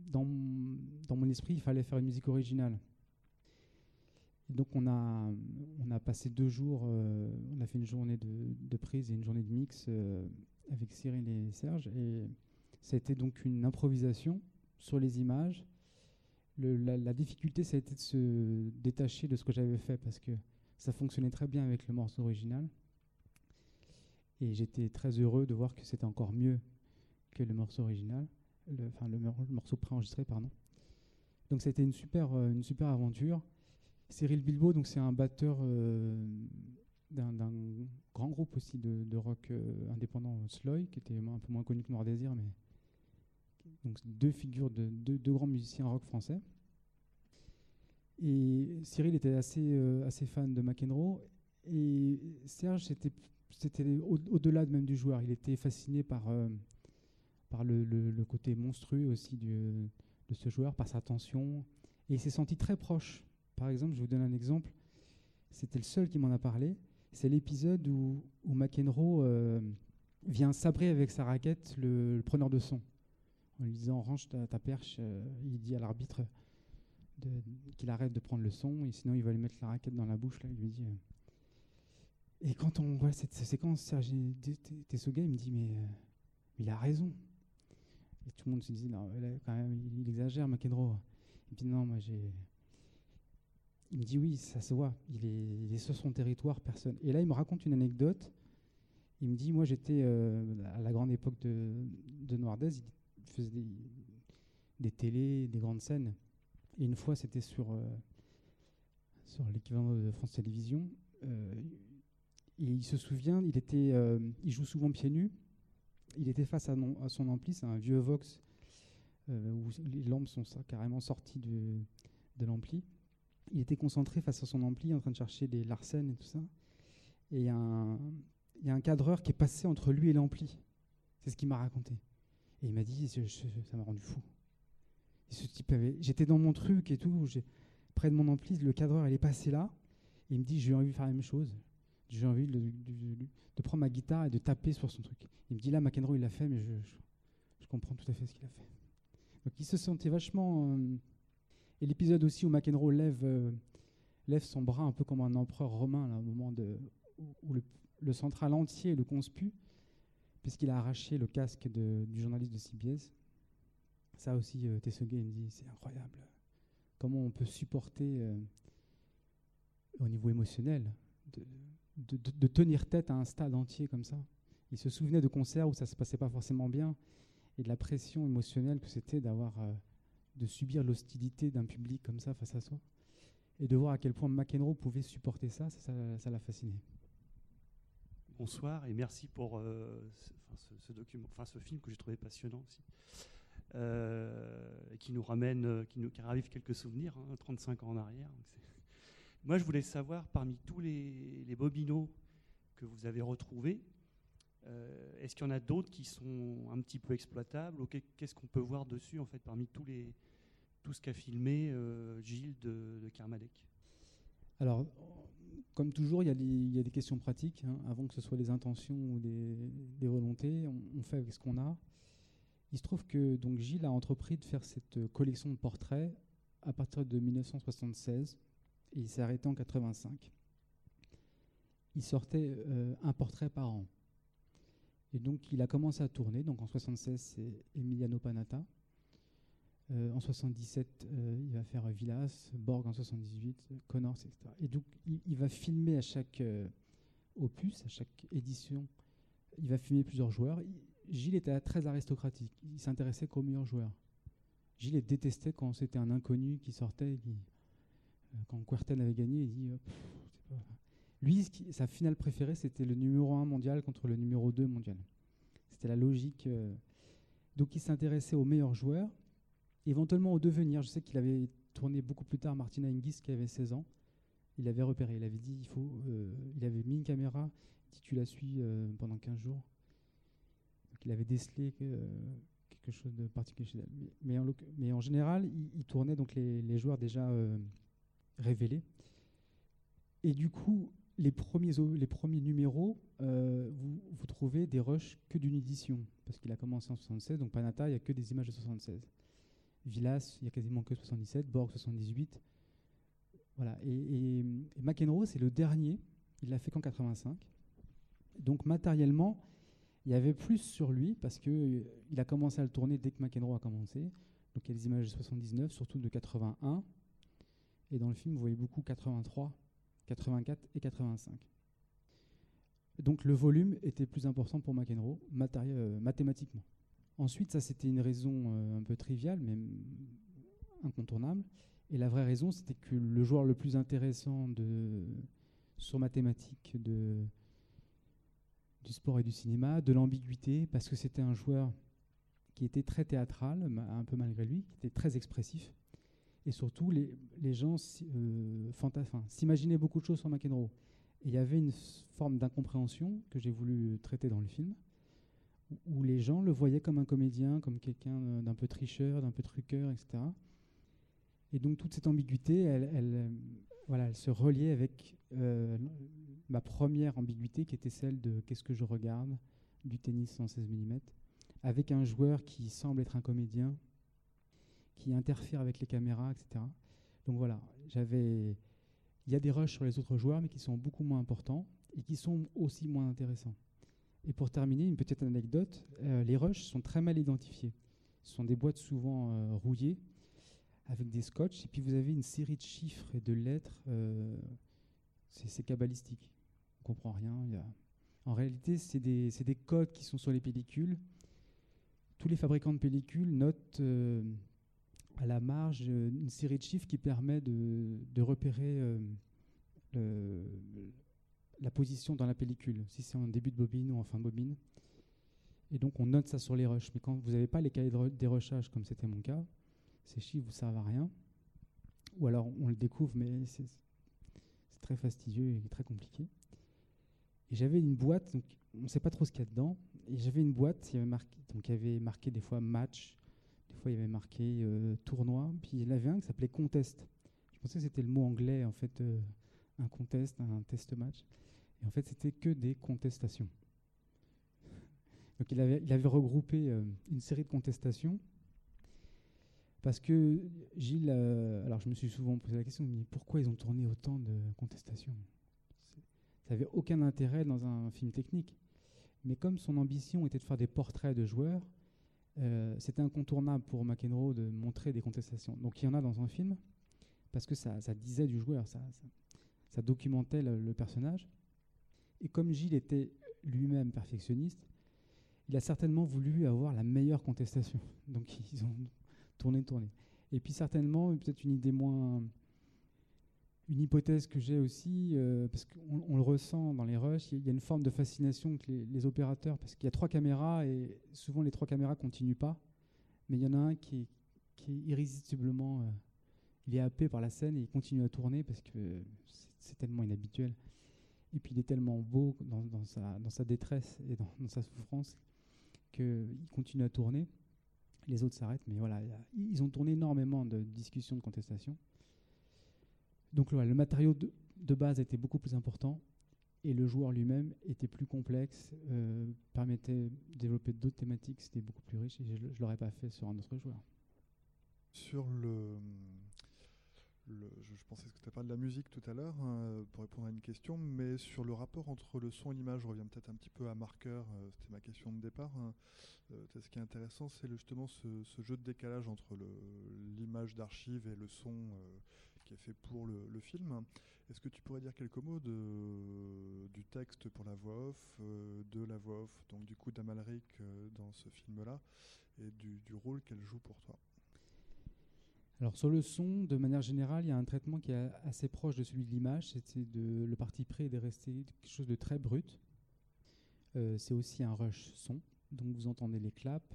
Speaker 2: dans, mon esprit, il fallait faire une musique originale. Donc on a, on a passé deux jours, euh, on a fait une journée de, prise et une journée de mix euh, avec Cyril et Serge. Et ça a été donc une improvisation sur les images. La, difficulté, ça a été de se détacher de ce que j'avais fait parce que ça fonctionnait très bien avec le morceau original. Et j'étais très heureux de voir que c'était encore mieux que le morceau original enfin, le, morceau préenregistré, pardon. Donc ça a été une super, euh, une super aventure. Cyril Bilbo, donc c'est un batteur euh, d'un grand groupe aussi de, rock euh, indépendant, Sloy, qui était un peu moins connu que Noir Désir, mais donc deux figures de deux, grands musiciens rock français. Et Cyril était assez, assez fan de McEnroe. Et Serge, c'était au-delà même du joueur. Il était fasciné par par le, côté monstrueux aussi de ce joueur, par sa tension. Et il s'est senti très proche. Par exemple, je vous donne un exemple. C'était le seul qui m'en a parlé. C'est l'épisode où, où McEnroe euh, vient sabrer avec sa raquette le, preneur de son. En lui disant Range ta, perche. Euh, il dit à l'arbitre qu'il arrête de prendre le son, et sinon il va lui mettre la raquette dans la bouche. Euh. Et quand on voit cette séquence, Serge Tessoga, il me dit Mais il a raison. Tout le monde se dit, non, quand même, il, exagère, McEnroe. Il me dit, non, moi j'ai. Il me dit, oui, ça se voit, il est, sur son territoire, personne. Et là, il me raconte une anecdote. Il me dit, moi j'étais euh, à la grande époque de, de Noirdaise, il faisait des, des télés, des grandes scènes. Et une fois, c'était sur, euh, sur l'équivalent de France Télévisions. Euh, et il se souvient, il, était, il joue souvent pieds nus il était face à, son ampli, c'est un vieux Vox où les lampes sont carrément sorties de l'ampli. Il était concentré face à son ampli en train de chercher des Larsen et tout ça. Et il y, a un cadreur qui est passé entre lui et l'ampli. C'est ce qu'il m'a raconté. Et il m'a dit, ça m'a rendu fou. j'étais dans mon truc et tout, près de mon ampli, le cadreur il est passé là. Et il me dit, j'ai envie de faire la même chose j'ai envie de, prendre ma guitare et de taper sur son truc. Il me dit là, McEnroe, il l'a fait, mais je, je, comprends tout à fait ce qu'il a fait. Donc il se sentait vachement. Euh, et l'épisode aussi où McEnroe lève, euh, lève son bras un peu comme un empereur romain, là, au moment où le, central entier le conspue, puisqu'il a arraché le casque du journaliste de CBS. Ça aussi, euh, me dit c'est incroyable. Comment on peut supporter euh, au niveau émotionnel de, tenir tête à un stade entier comme ça. Il se souvenait de concerts où ça se passait pas forcément bien et de la pression émotionnelle que c'était d'avoir euh, de subir l'hostilité d'un public comme ça face à soi et de voir à quel point McEnroe pouvait supporter ça, ça l'a fasciné.
Speaker 4: Bonsoir et merci pour euh, ce, document, ce film que j'ai trouvé passionnant aussi, euh, qui nous ramène, qui nous ravive quelques souvenirs, 35 hein, ans en arrière. Moi, je voulais savoir, parmi tous les, les bobineaux que vous avez retrouvés, euh, est-ce qu'il y en a d'autres qui sont un petit peu exploitables ou Qu'est-ce qu'on peut voir dessus, en fait, parmi tous les, tout ce qu'a filmé euh, Gilles de, de
Speaker 2: Alors, comme toujours, il y, a des questions pratiques. Hein. avant que ce soit des intentions ou des volontés, on, fait avec ce qu'on a. Il se trouve que donc Gilles a entrepris de faire cette collection de portraits à partir de 1976 et il s'est arrêté en 85. Il sortait euh, un portrait par an. Et donc il a commencé à tourner. Donc en 76 c'est Emiliano Panata. Euh, en 77 euh, il va faire Villas, Borg en 78, Connors, etc. Et donc il, va filmer à chaque opus, à chaque édition, il va filmer plusieurs joueurs. Gilles était très aristocratique. Il s'intéressait qu'aux meilleurs joueurs. Gilles détestait quand c'était un inconnu qui sortait. Qui, quand Querten avait gagné, il dit lui, sa finale préférée, c'était le numéro 1 mondial contre le numéro 2 mondial. C'était la logique. Euh. donc il s'intéressait aux meilleurs joueurs, éventuellement au devenir. Je sais qu'il avait tourné beaucoup plus tard Martina Hingis, qui avait 16 ans. Il avait repéré, il avait dit, il faut, euh, il avait mis une caméra, dit tu la suis euh, pendant 15 jours. Donc il avait décelé quelque chose de particulier chez elle. Mais, en, général, il, tournait donc les, joueurs déjà révélés. Et du coup, les premiers, numéros, euh, vous, vous, trouvez des rushs que d'une édition, parce qu'il a commencé en 76, donc Panata, il n'y a que des images de 76. Villas, il n'y a quasiment que 77, Borg 78. Voilà. Et, McEnroe, c'est le dernier, il l'a fait qu'en 85. Donc matériellement, il y avait plus sur lui, parce qu'il euh, il a commencé à le tourner dès que McEnroe a commencé. Donc il y a des images de 79, surtout de 81. Et dans le film, vous voyez beaucoup 83 84 et 85. Donc le volume était plus important pour McEnroe euh, mathématiquement. Ensuite, ça c'était une raison euh, un peu triviale, mais incontournable. Et la vraie raison, c'était que le joueur le plus intéressant de, sur mathématiques de, du sport et du cinéma, de l'ambiguïté, parce que c'était un joueur qui était très théâtral, un peu malgré lui, qui était très expressif, et surtout, les, les gens euh, s'imaginaient beaucoup de choses sur McEnroe. Et il y avait une forme d'incompréhension que j'ai voulu traiter dans le film, où les gens le voyaient comme un comédien, comme quelqu'un d'un peu tricheur, d'un peu truqueur, etc. Et donc toute cette ambiguïté, elle, elle, voilà, elle se reliait avec euh, ma première ambiguïté, qui était celle de qu'est-ce que je regarde du tennis 116 mm, avec un joueur qui semble être un comédien, qui interfèrent avec les caméras, etc. Donc voilà, j'avais. Il y a des rushs sur les autres joueurs, mais qui sont beaucoup moins importants et qui sont aussi moins intéressants. Et pour terminer, une petite anecdote euh, les rushs sont très mal identifiés. Ce sont des boîtes souvent euh, rouillées avec des scotch, et puis vous avez une série de chiffres et de lettres. Euh, c'est cabalistique. On comprend rien. En réalité, c'est des, des, codes qui sont sur les pellicules. Tous les fabricants de pellicules notent à la marge une série de chiffres qui permet de, repérer euh, la position dans la pellicule, si c'est en début de bobine ou en fin de bobine. Et donc on note ça sur les rushs. Mais quand vous n'avez pas les cahiers de dérochage, comme c'était mon cas, ces chiffres vous servent à rien. Ou alors on le découvre, mais c'est très fastidieux et très compliqué. Et j'avais une boîte, donc on ne sait pas trop ce qu'il y a dedans. Et j'avais une boîte, il y avait marqué, marqué des fois match, fois, il y avait marqué euh, tournoi. Puis il y en avait un qui s'appelait contest. Je pensais que c'était le mot anglais, en fait, euh, un contest, un test match. Et en fait, c'était que des contestations. Donc il avait, regroupé euh, une série de contestations. Parce que Gilles, alors je me suis souvent posé la question, mais pourquoi ils ont tourné autant de contestations? Ça n'avait aucun intérêt dans un film technique. Mais comme son ambition était de faire des portraits de joueurs, euh, c'était incontournable pour McEnroe de montrer des contestations. Donc il y en a dans un film, parce que ça, disait du joueur, ça, documentait le, personnage. Et comme Gilles était lui-même perfectionniste, il a certainement voulu avoir la meilleure contestation. Donc ils ont tourné, tourné. Et puis certainement, peut-être une idée moins, une hypothèse que j'ai aussi, euh, parce qu'on le ressent dans les rushs, il y a une forme de fascination que les, opérateurs, parce qu'il y a trois caméras et souvent les trois caméras continuent pas, mais il y en a un qui, qui est irrésistiblement, euh, il est happé par la scène et il continue à tourner parce que c'est tellement inhabituel. Et puis il est tellement beau dans, sa, détresse et dans, sa souffrance qu'il continue à tourner. Les autres s'arrêtent, mais voilà, ils ont tourné énormément de discussions, de contestations. Donc le matériau de, base était beaucoup plus important. et le joueur lui-même était plus complexe, euh, permettait de développer d'autres thématiques, c'était beaucoup plus riche et je ne l'aurais pas fait sur un autre joueur.
Speaker 1: Sur le, je, pensais que tu parlé de la musique tout à l'heure hein, pour répondre à une question, mais sur le rapport entre le son et l'image, je reviens peut-être un petit peu à marqueur, euh, c'était ma question de départ. Hein. Euh, ce qui est intéressant, c'est justement ce, jeu de décalage entre l'image d'archive et le son euh, qui est fait pour le, film. Est-ce que tu pourrais dire quelques mots du texte pour la voix off, de la voix off, donc du coup d'Amalric dans ce film-là, et du rôle qu'elle joue pour toi?
Speaker 2: Alors sur le son, de manière générale, il y a un traitement qui est assez proche de celui de l'image. C'est de le parti près de rester quelque chose de très brut. Euh, c'est aussi un rush son, donc vous entendez les claps,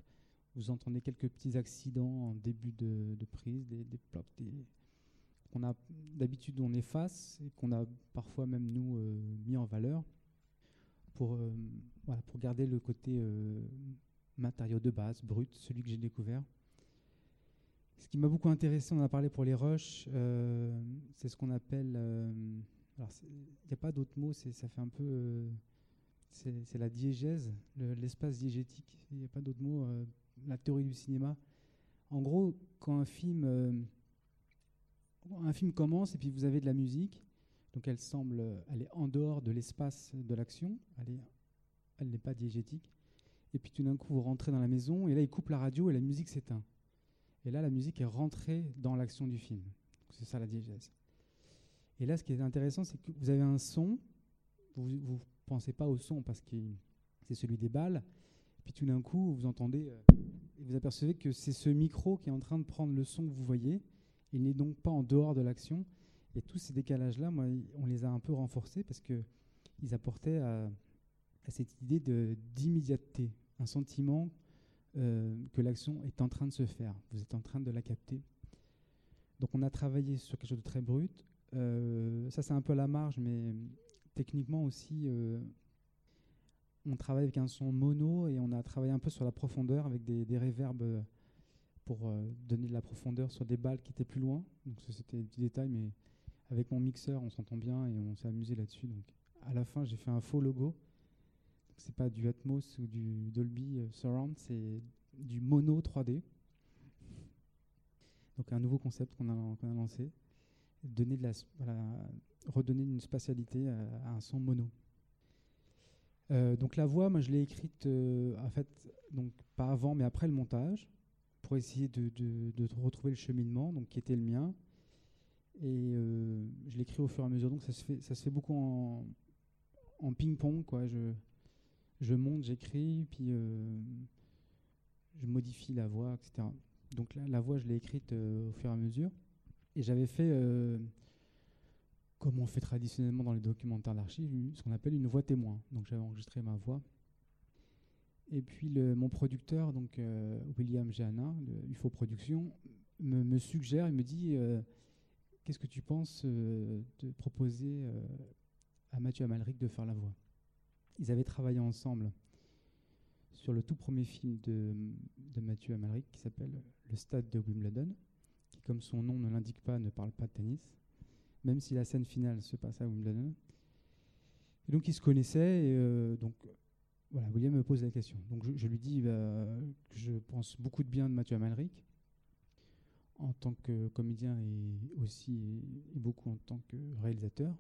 Speaker 2: vous entendez quelques petits accidents en début de, prise, des, des qu'on a d'habitude on efface et qu'on a parfois même nous euh, mis en valeur pour, euh, pour garder le côté matériau de base, brut, celui que j'ai découvert. Ce qui m'a beaucoup intéressé, on a parlé pour les rushs, euh, c'est ce qu'on appelle. Euh, alors, il n'y a pas d'autre mot, ça fait un peu. Euh, c'est la diégèse, l'espace diégétique. Il n'y a pas d'autre mot. la théorie du cinéma. En gros, quand un film, un film commence et puis vous avez de la musique, donc elle semble, elle est en dehors de l'espace de l'action, elle n'est pas diégétique. Et puis tout d'un coup, vous rentrez dans la maison et là, il coupe la radio et la musique s'éteint. Et là, la musique est rentrée dans l'action du film. C'est ça la diégèse. Et là, ce qui est intéressant, c'est que vous avez un son, vous ne pensez pas au son parce que c'est celui des balles, puis tout d'un coup, vous entendez, euh, vous apercevez que c'est ce micro qui est en train de prendre le son que vous voyez, il n'est donc pas en dehors de l'action. Et tous ces décalages-là, on les a un peu renforcés parce qu'ils apportaient à, cette idée d'immédiateté, un sentiment que l'action est en train de se faire. Vous êtes en train de la capter. Donc on a travaillé sur quelque chose de très brut. Euh, ça c'est un peu la marge, mais techniquement aussi, euh, on travaille avec un son mono et on a travaillé un peu sur la profondeur avec des, des réverbes pour donner de la profondeur sur des balles qui étaient plus loin. Donc c'était des petits détails, mais avec mon mixeur, on s'entend bien et on s'est amusé là-dessus. Donc à la fin, j'ai fait un faux logo c'est pas du Atmos ou du Dolby euh, Surround, c'est du mono 3D. Donc un nouveau concept qu'on a, lancé, donner de la, redonner une spatialité à, un son mono. Euh, donc la voix, moi je l'ai écrite euh, en fait donc pas avant mais après le montage pour essayer de, retrouver le cheminement donc qui était le mien et je l'écris au fur et à mesure donc ça se fait ça se fait beaucoup en, en ping pong quoi je monte, j'écris, puis euh, je modifie la voix, etc. Donc là, la voix, je l'ai écrite euh, au fur et à mesure. Et j'avais fait, euh, comme on fait traditionnellement dans les documentaires d'archives, ce qu'on appelle une voix témoin. Donc j'avais enregistré ma voix. Et puis le, mon producteur, donc William Jeannin, de UFO Production, me, me, suggère, il me dit Qu'est-ce que tu penses de proposer à Mathieu Amalric de faire la voix? Ils avaient travaillé ensemble sur le tout premier film de, Mathieu Amalric qui s'appelle Le Stade de Wimbledon, qui, comme son nom ne l'indique pas, ne parle pas de tennis, même si la scène finale se passe à Wimbledon. Et donc ils se connaissaient, et euh, donc voilà, William me pose la question. Donc je, lui dis bah, que je pense beaucoup de bien de Mathieu Amalric en tant que comédien et aussi et beaucoup en tant que réalisateur.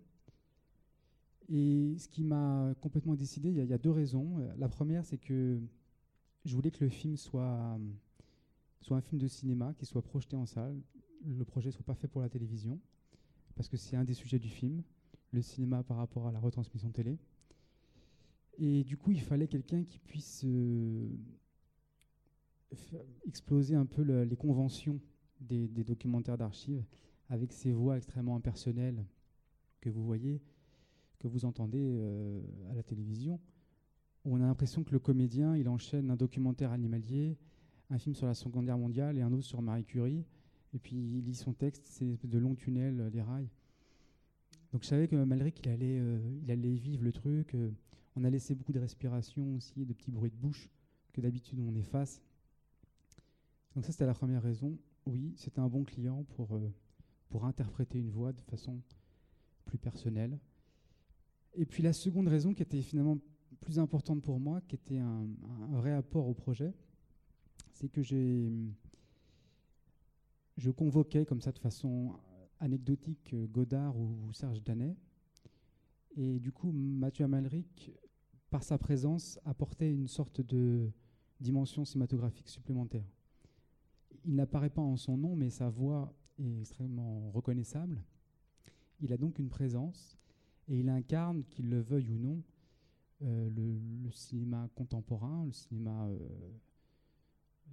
Speaker 2: Et ce qui m'a complètement décidé, il y, a deux raisons. La première, c'est que je voulais que le film soit, soit un film de cinéma, qui soit projeté en salle. Le projet ne soit pas fait pour la télévision, parce que c'est un des sujets du film, le cinéma par rapport à la retransmission télé. Et du coup, il fallait quelqu'un qui puisse euh, exploser un peu les conventions des documentaires d'archives, avec ces voix extrêmement impersonnelles que vous voyez que vous entendez euh, à la télévision. On a l'impression que le comédien, il enchaîne un documentaire animalier, un film sur la Seconde Guerre mondiale et un autre sur Marie Curie. Et puis il lit son texte, c'est de longs tunnels, euh, des rails. Donc je savais que allait, euh, il allait vivre le truc, on a laissé beaucoup de respiration aussi, de petits bruits de bouche que d'habitude on efface. Donc ça c'était la première raison. Oui, c'était un bon client pour, pour interpréter une voix de façon plus personnelle. Et puis la seconde raison qui était finalement plus importante pour moi, qui était un, vrai apport au projet, c'est que j'ai, je convoquais comme ça de façon anecdotique Godard ou, Serge Danet. Et du coup, Mathieu Amalric, par sa présence, apportait une sorte de dimension cinématographique supplémentaire. Il n'apparaît pas en son nom, mais sa voix est extrêmement reconnaissable. Il a donc une présence et il incarne, qu'il le veuille ou non, euh, le, cinéma contemporain, le cinéma euh,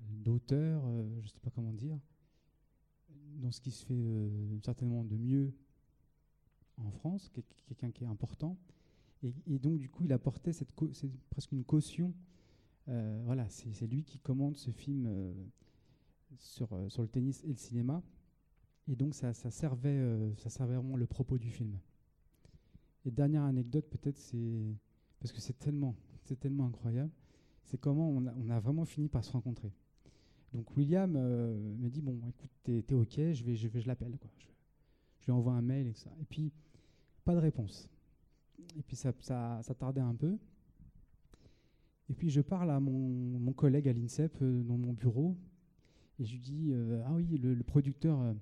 Speaker 2: d'auteur, euh, je ne sais pas comment dire, dans ce qui se fait certainement de mieux en France, quelqu'un qui est important. Et, donc, du coup, il apportait presque une caution. voilà, c'est lui qui commande ce film sur, le tennis et le cinéma. Et donc, ça servait, ça servait vraiment le propos du film. Et dernière anecdote, peut-être, c'est parce que c'est tellement, c'est tellement incroyable. C'est comment on a, vraiment fini par se rencontrer. Donc William euh, me dit bon, écoute, t'es es ok, je vais, je vais, je l'appelle quoi. Je, lui envoie un mail et ça. Et puis pas de réponse. Et puis ça, tardait un peu. Et puis je parle à mon, collègue à l'INSEP euh, dans mon bureau et je lui dis euh, ah oui, le producteur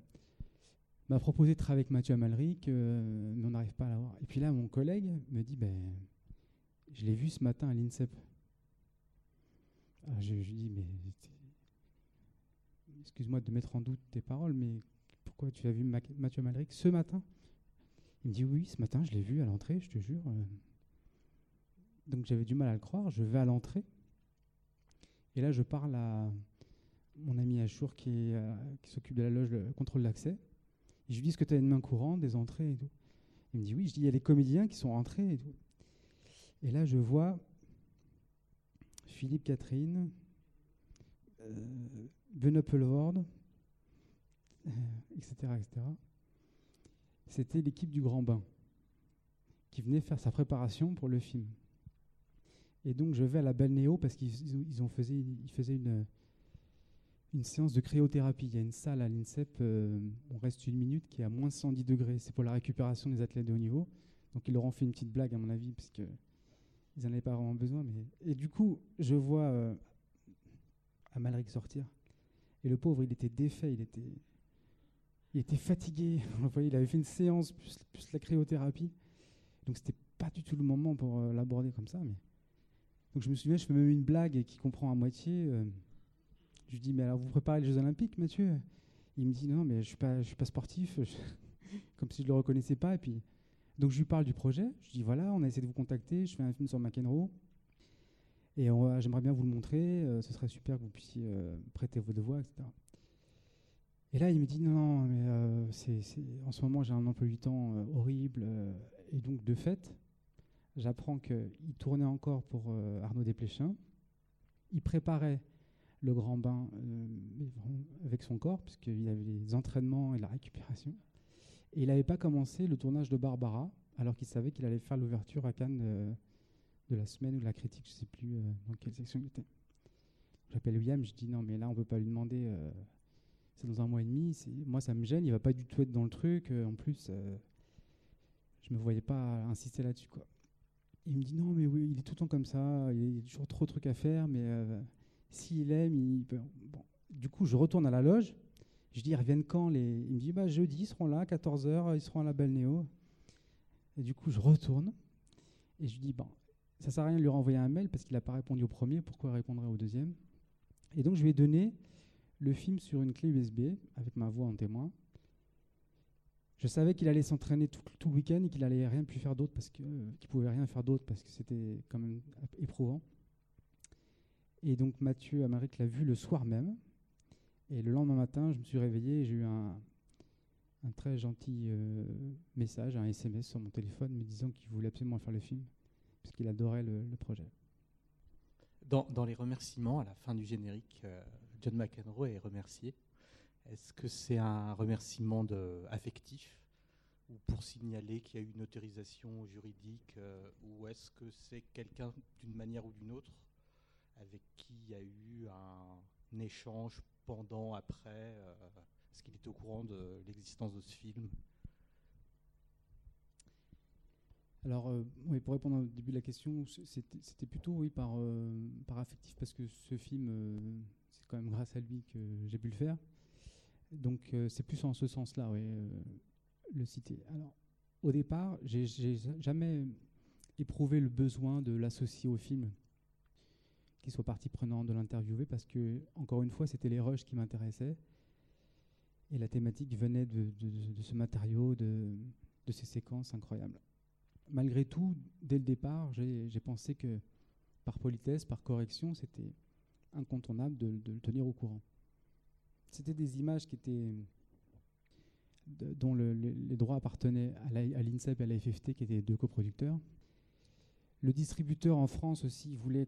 Speaker 2: m'a proposé de travailler avec Mathieu Amalric, euh, mais on n'arrive pas à l'avoir. Et puis là, mon collègue me dit, ben, je l'ai vu ce matin à l'INSEP. je, lui dis, mais excuse-moi de mettre en doute tes paroles, mais pourquoi tu as vu Mathieu Amalric ce matin? Il me dit, oui, ce matin, je l'ai vu à l'entrée, je te jure. Donc j'avais du mal à le croire. Je vais à l'entrée. Et là, je parle à mon ami Achour qui, euh, s'occupe de la loge, le contrôle d'accès je lui dis, est-ce que tu as une main courante, des entrées et tout? Il me dit, oui. Je dis, il y a les comédiens qui sont rentrés et tout. Et là, je vois Philippe Catherine, euh, Benoît etc., etc. C'était l'équipe du Grand Bain qui venait faire sa préparation pour le film. Et donc je vais à la Belle Néo parce qu'ils faisaient une, une séance de cryothérapie. Il y a une salle à l'INSEP, euh, on reste une minute, qui est à moins 110 degrés. C'est pour la récupération des athlètes de haut niveau. Donc ils leur ont fait une petite blague, à mon avis, parce qu'ils n'en avaient pas vraiment besoin. Mais... Et du coup, je vois euh, Amalric sortir. Et le pauvre, il était défait, il était, il était fatigué. il avait fait une séance plus, la cryothérapie. Donc c'était pas du tout le moment pour euh, l'aborder comme ça. Donc je me souviens, je fais même une blague qui comprend à moitié. Je lui dis, mais alors vous préparez les Jeux Olympiques, Mathieu? Il me dit, non, mais je ne suis, pas, sportif, comme si je ne le reconnaissais pas. Et puis, donc je lui parle du projet. Je dis, voilà, on a essayé de vous contacter, je fais un film sur McEnroe. Et j'aimerais bien vous le montrer, euh, ce serait super que vous puissiez euh, prêter vos devoirs, etc. Et là, il me dit, non, non, mais euh, en ce moment, j'ai un emploi du temps horrible. et donc, de fait, j'apprends qu'il tournait encore pour Arnaud Desplechin. Il préparait le grand bain euh, avec son corps, puisqu'il avait les entraînements et la récupération. Et il n'avait pas commencé le tournage de Barbara, alors qu'il savait qu'il allait faire l'ouverture à Cannes euh, de la semaine ou de la critique, je ne sais plus euh, dans quelle section il était. J'appelle William, je dis non, mais là, on ne peut pas lui demander, c'est dans un mois et demi, moi, ça me gêne, il ne va pas du tout être dans le truc. en plus, je ne me voyais pas insister là-dessus. Il me dit non, mais oui, il est tout le temps comme ça, il y a toujours trop de trucs à faire, mais s'il aime, il peut. Du coup, je retourne à la loge. Je dis, ils reviennent quand. Il me dit, bah, jeudi, ils seront là, 14h, ils seront à la Belle Néo. Du coup, je retourne. Et je dis, bon, ça sert à rien de lui renvoyer un mail parce qu'il n'a pas répondu au premier, pourquoi il répondrait au deuxième? Et donc, je lui ai donné le film sur une clé USB avec ma voix en témoin. Je savais qu'il allait s'entraîner tout, le week-end et qu'il allait rien pu faire d'autre parce euh, qu'il pouvait rien faire d'autre parce que c'était quand même éprouvant. Et donc Mathieu Amaric l'a vu le soir même. Et le lendemain matin, je me suis réveillé et j'ai eu un, très gentil euh, message, un SMS sur mon téléphone me disant qu'il voulait absolument faire le film, parce qu'il adorait le, projet.
Speaker 5: Dans, les remerciements, à la fin du générique, euh, John McEnroe est remercié. Est-ce que c'est un remerciement affectif ou pour signaler qu'il y a eu une autorisation juridique euh, ou est-ce que c'est quelqu'un d'une manière ou d'une autre avec qui il y a eu un, échange pendant, après euh, Est-ce qu'il était au courant de l'existence de ce film?
Speaker 2: Alors, euh, pour répondre au début de la question, c'était plutôt oui, par, euh, par affectif, parce que ce film, c'est quand même grâce à lui que j'ai pu le faire. Donc, c'est plus en ce sens-là, oui, le citer. Alors, au départ, j'ai jamais éprouvé le besoin de l'associer au film, qu'il soit partie prenante de l'interviewer, parce que, encore une fois, c'était les rushs qui m'intéressaient. Et la thématique venait de, ce matériau, de, ces séquences incroyables malgré tout, dès le départ, j'ai pensé que par politesse, par correction, c'était incontournable de, le tenir au courant. C'était des images qui étaient dont les droits appartenaient à l'INSEP et à la FFT, qui étaient deux coproducteurs. Le distributeur en France aussi voulait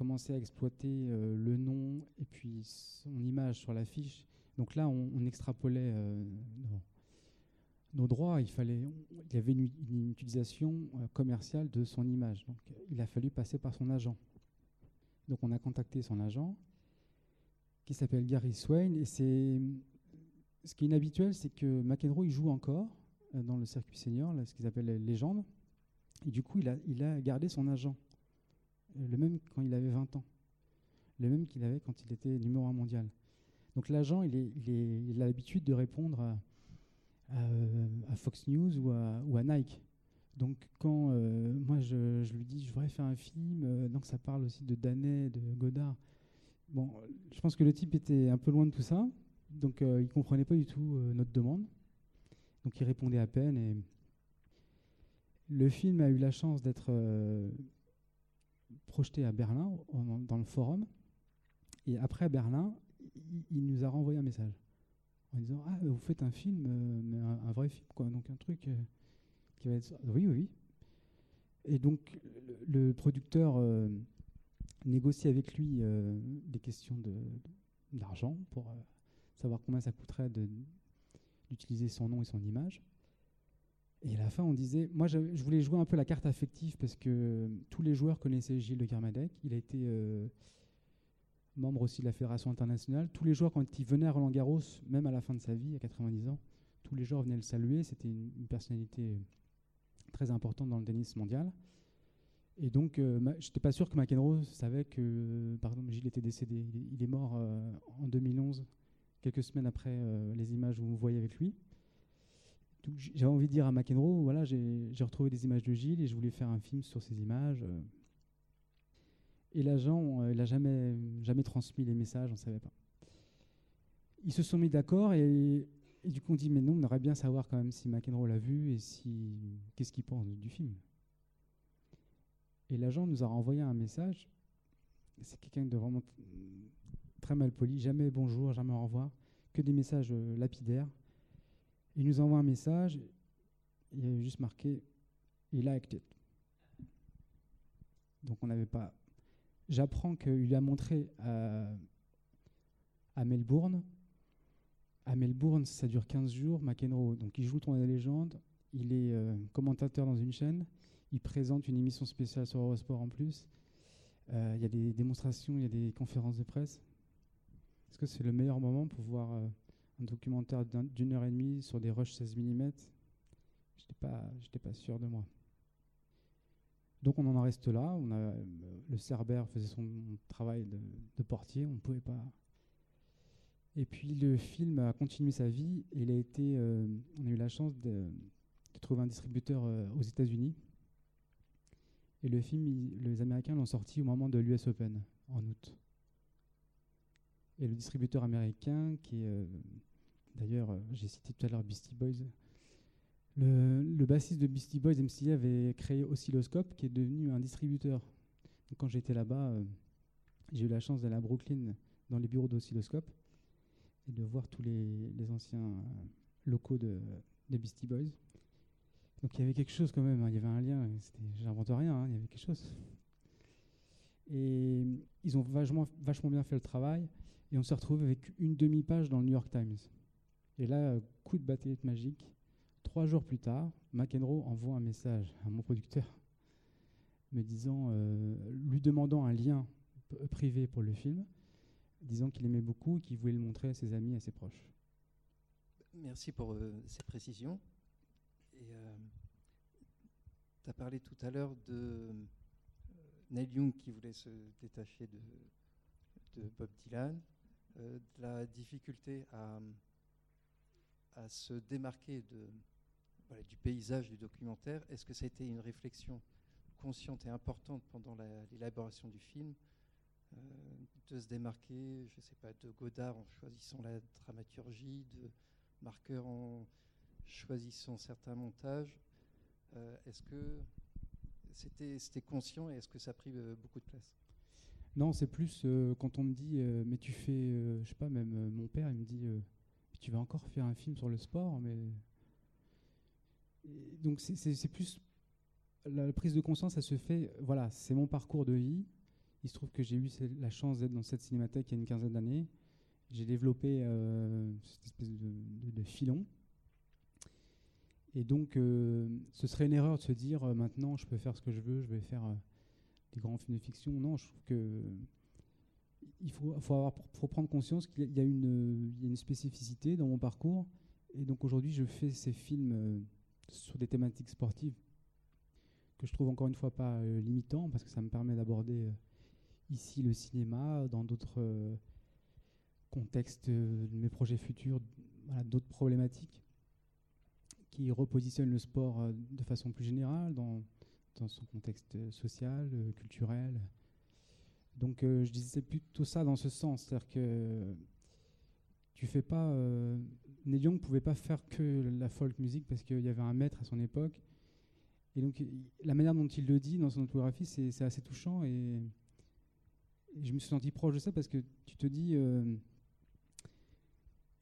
Speaker 2: commencer à exploiter euh, le nom et puis son image sur l'affiche. Donc là, on, extrapolait euh, nos droits, il, fallait, il y avait une, utilisation euh, commerciale de son image. Donc il a fallu passer par son agent. Donc on a contacté son agent, qui s'appelle Gary Swain. Et c'est ce qui est inhabituel, c'est que McEnroe il joue encore dans le circuit senior, là, ce qu'ils appellent légende. Et du coup, il a, gardé son agent, le même quand il avait 20 ans, le même qu'il avait quand il était numéro 1 mondial. Donc l'agent, il, il, a l'habitude de répondre à Fox News ou à, Nike. Donc quand euh, moi je, lui dis je voudrais faire un film, euh, donc ça parle aussi de Danet, de Godard. Bon, je pense que le type était un peu loin de tout ça, donc euh, il comprenait pas du tout notre demande. Donc il répondait à peine et le film a eu la chance d'être projeté à Berlin, dans le forum. Et après Berlin, il nous a renvoyé un message en disant Ah, vous faites un film, euh, un, vrai film, quoi. Donc un truc euh, qui va être. Oui, oui. Et donc le, producteur euh, négocie avec lui des questions d'argent pour savoir combien ça coûterait d'utiliser son nom et son image. Et à la fin, on disait, moi, je, voulais jouer un peu la carte affective parce que tous les joueurs connaissaient Gilles de Kermadec. Il a été membre aussi de la Fédération internationale. Tous les joueurs, quand ils venaient à Roland Garros, même à la fin de sa vie, à 90 ans, tous les joueurs venaient le saluer. C'était une, personnalité très importante dans le tennis mondial. Et donc, euh, je n'étais pas sûr que McEnroe savait que, par exemple, Gilles était décédé. Il est, mort euh, en 2011, quelques semaines après euh, les images où vous voyez avec lui. J'avais envie de dire à McEnroe, voilà, j'ai retrouvé des images de Gilles et je voulais faire un film sur ces images. Et l'agent, euh, il n'a jamais, jamais transmis les messages, on ne savait pas. Ils se sont mis d'accord et, du coup on dit mais non, on aimerait bien savoir quand même si McEnroe l'a vu et si qu'est-ce qu'il pense du film. Et l'agent nous a renvoyé un message. C'est quelqu'un de vraiment très mal poli, jamais bonjour, jamais au revoir, que des messages euh, lapidaires. Il nous envoie un message, il avait juste marqué il a acted. Donc on n'avait pas j'apprends qu'il a montré à, Melbourne. À Melbourne, ça dure 15 jours. McEnroe, donc il joue Tournoi des légendes. Il est euh, commentateur dans une chaîne. Il présente une émission spéciale sur Eurosport en plus. Euh, il y a des démonstrations, il y a des conférences de presse. Est-ce que c'est le meilleur moment pour voir euh, un documentaire d'une heure et demie sur des rushs 16 mm Je n'étais pas, pas sûr de moi. Donc on en reste là. Le Cerber faisait son travail de, portier, on ne pouvait pas. Et puis le film a continué sa vie. Il a été, euh, on a eu la chance de, trouver un distributeur euh, aux États-Unis. Et le film, les Américains l'ont sorti au moment de l'US Open en août. Et le distributeur américain, qui est euh, d'ailleurs, j'ai cité tout à l'heure Beastie Boys, le, bassiste de Beastie Boys, MC, avait créé Oscilloscope, qui est devenu un distributeur. quand j'étais là-bas, euh, j'ai eu la chance d'aller à Brooklyn dans les bureaux d'Oscilloscope et de voir tous les, anciens euh, locaux de, Beastie Boys. Donc il y avait quelque chose quand même, hein. il y avait un lien, j'invente rien, hein, il y avait quelque chose. Et ils ont vachement, vachement bien fait le travail, et on s'est retrouvé avec une demi-page dans le New York Times. Et là, coup de baguette magique, Trois jours plus tard, McEnroe envoie un message à mon producteur me disant, euh, lui demandant un lien privé pour le film, disant qu'il aimait beaucoup et qu'il voulait le montrer à ses amis à ses proches.
Speaker 6: Merci pour euh, ces précisions. Euh, tu as parlé tout à l'heure de euh, Neil Young qui voulait se détacher de, Bob Dylan, euh, de la difficulté à, à se démarquer du paysage du documentaire. Est-ce que ça a été une réflexion consciente et importante pendant la- l'élaboration du film euh, de se démarquer, je sais pas, de Godard en choisissant la dramaturgie, de Marqueur en choisissant certains montages. Euh, est-ce que c'était conscient et est-ce que ça a pris euh, beaucoup de place?
Speaker 2: Non, c'est plus quand on me dit, mais tu fais, je sais pas, même mon père, il me dit, tu vas encore faire un film sur le sport, mais. Donc c'est- plus. La, prise de conscience, ça se fait, voilà, c'est mon parcours de vie. Il se trouve que j'ai eu la chance d'être dans cette cinémathèque il y a une quinzaine d'années. J'ai développé euh, cette espèce de, filon. Et donc, euh, ce serait une erreur de se dire euh, maintenant, je peux faire ce que je veux, je vais faire des grands films de fiction. Non, je trouve que il faut, prendre conscience qu'il y, a une- spécificité dans mon parcours. Et donc aujourd'hui, je fais ces films euh, sur des thématiques sportives que je trouve encore une fois pas euh, limitants parce que ça me permet d'aborder euh, ici le cinéma, dans d'autres contextes de mes projets futurs, d'autres problématiques qui repositionnent le sport de façon plus générale dans, son contexte social, culturel. Donc euh, je disais plutôt ça dans ce sens, c'est-à-dire que tu fais pas. Euh, Neil Young pouvait pas faire que la folk music parce qu'il y avait un maître à son époque. Et donc la manière dont il le dit dans son autobiographie, c'est assez touchant et, je me suis senti proche de ça parce que tu te dis. euh,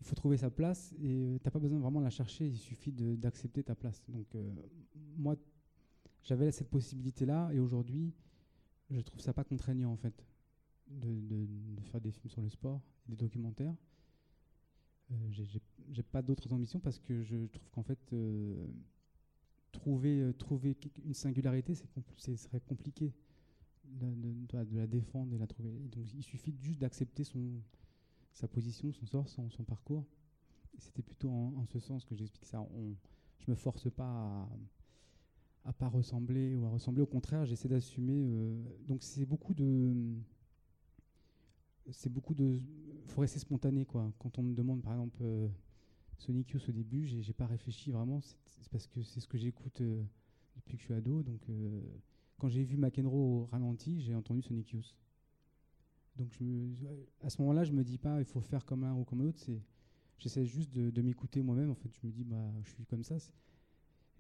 Speaker 2: il faut trouver sa place et euh, t'as pas besoin vraiment de la chercher, il suffit d'accepter ta place. Donc moi, j'avais cette possibilité-là et aujourd'hui, je trouve ça pas contraignant en fait de, faire des films sur le sport, des documentaires. Euh, j'ai- pas d'autres ambitions parce que je trouve qu'en fait euh, trouver euh, trouver une singularité c'est serait compliqué de, la- défendre et la trouver. Il suffit juste d'accepter sa position, son sort, son, parcours. C'était plutôt en, en ce sens que j'explique ça. On, je me force pas à, à pas ressembler ou à ressembler. Au contraire, j'essaie d'assumer. euh, donc c'est beaucoup de, c'est beaucoup de, faut rester spontané quoi. Quand on me demande par exemple euh, Sonic Youth au début, j'ai pas réfléchi vraiment. C'est parce que c'est ce que j'écoute euh, depuis que je suis ado. Donc euh, quand j'ai vu McEnroe au ralenti, j'ai entendu Sonic Youth. Donc à ce moment-là, je me dis pas il faut faire comme l'un ou comme l'autre. C'est j'essaie juste de, de m'écouter moi-même. En fait, je me dis bah je suis comme ça.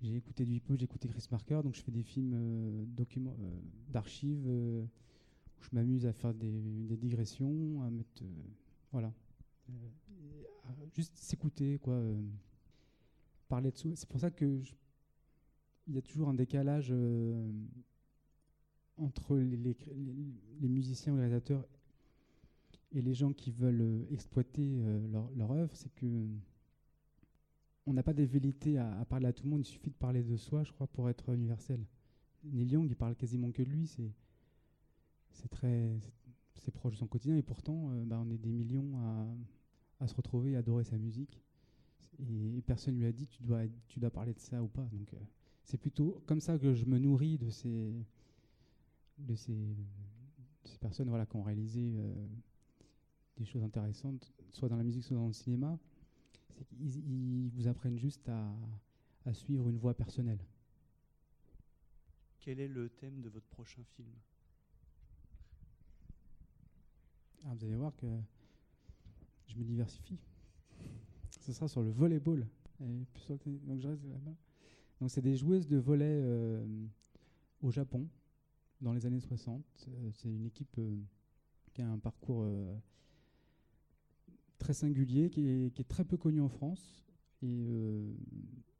Speaker 2: J'ai écouté du hip-hop, j'ai écouté Chris Marker, donc je fais des films euh, euh, d'archives euh, où je m'amuse à faire des, digressions, à mettre voilà, juste s'écouter quoi, parler de soi. C'est pour ça que il y a toujours un décalage entre les, musiciens les réalisateurs et les gens qui veulent exploiter leur, leur œuvre, c'est que on n'a pas des vérités à, à parler à tout le monde, il suffit de parler de soi, je crois, pour être universel. Neil Young, il parle quasiment que lui, c'est très c'est- proche de son quotidien, et pourtant, euh, bah, on est des millions à, à se retrouver et adorer sa musique. Et, et personne lui a dit tu dois, parler de ça ou pas. Donc euh, c'est plutôt comme ça que je me nourris de ces personnes voilà, qui ont réalisé euh, des choses intéressantes, soit dans la musique, soit dans le cinéma. C'est qu'ils ils vous apprennent juste à, à suivre une voie personnelle.
Speaker 4: Quel est le thème de votre prochain film?
Speaker 2: Ah, vous allez voir que je me diversifie. Ce sera sur le volleyball. Et Donc je reste là-bas. Donc c'est des joueuses de volley euh, au Japon dans les années 60. Euh, c'est une équipe euh, qui a un parcours euh, très singulier, qui est, très peu connu en France. Et euh,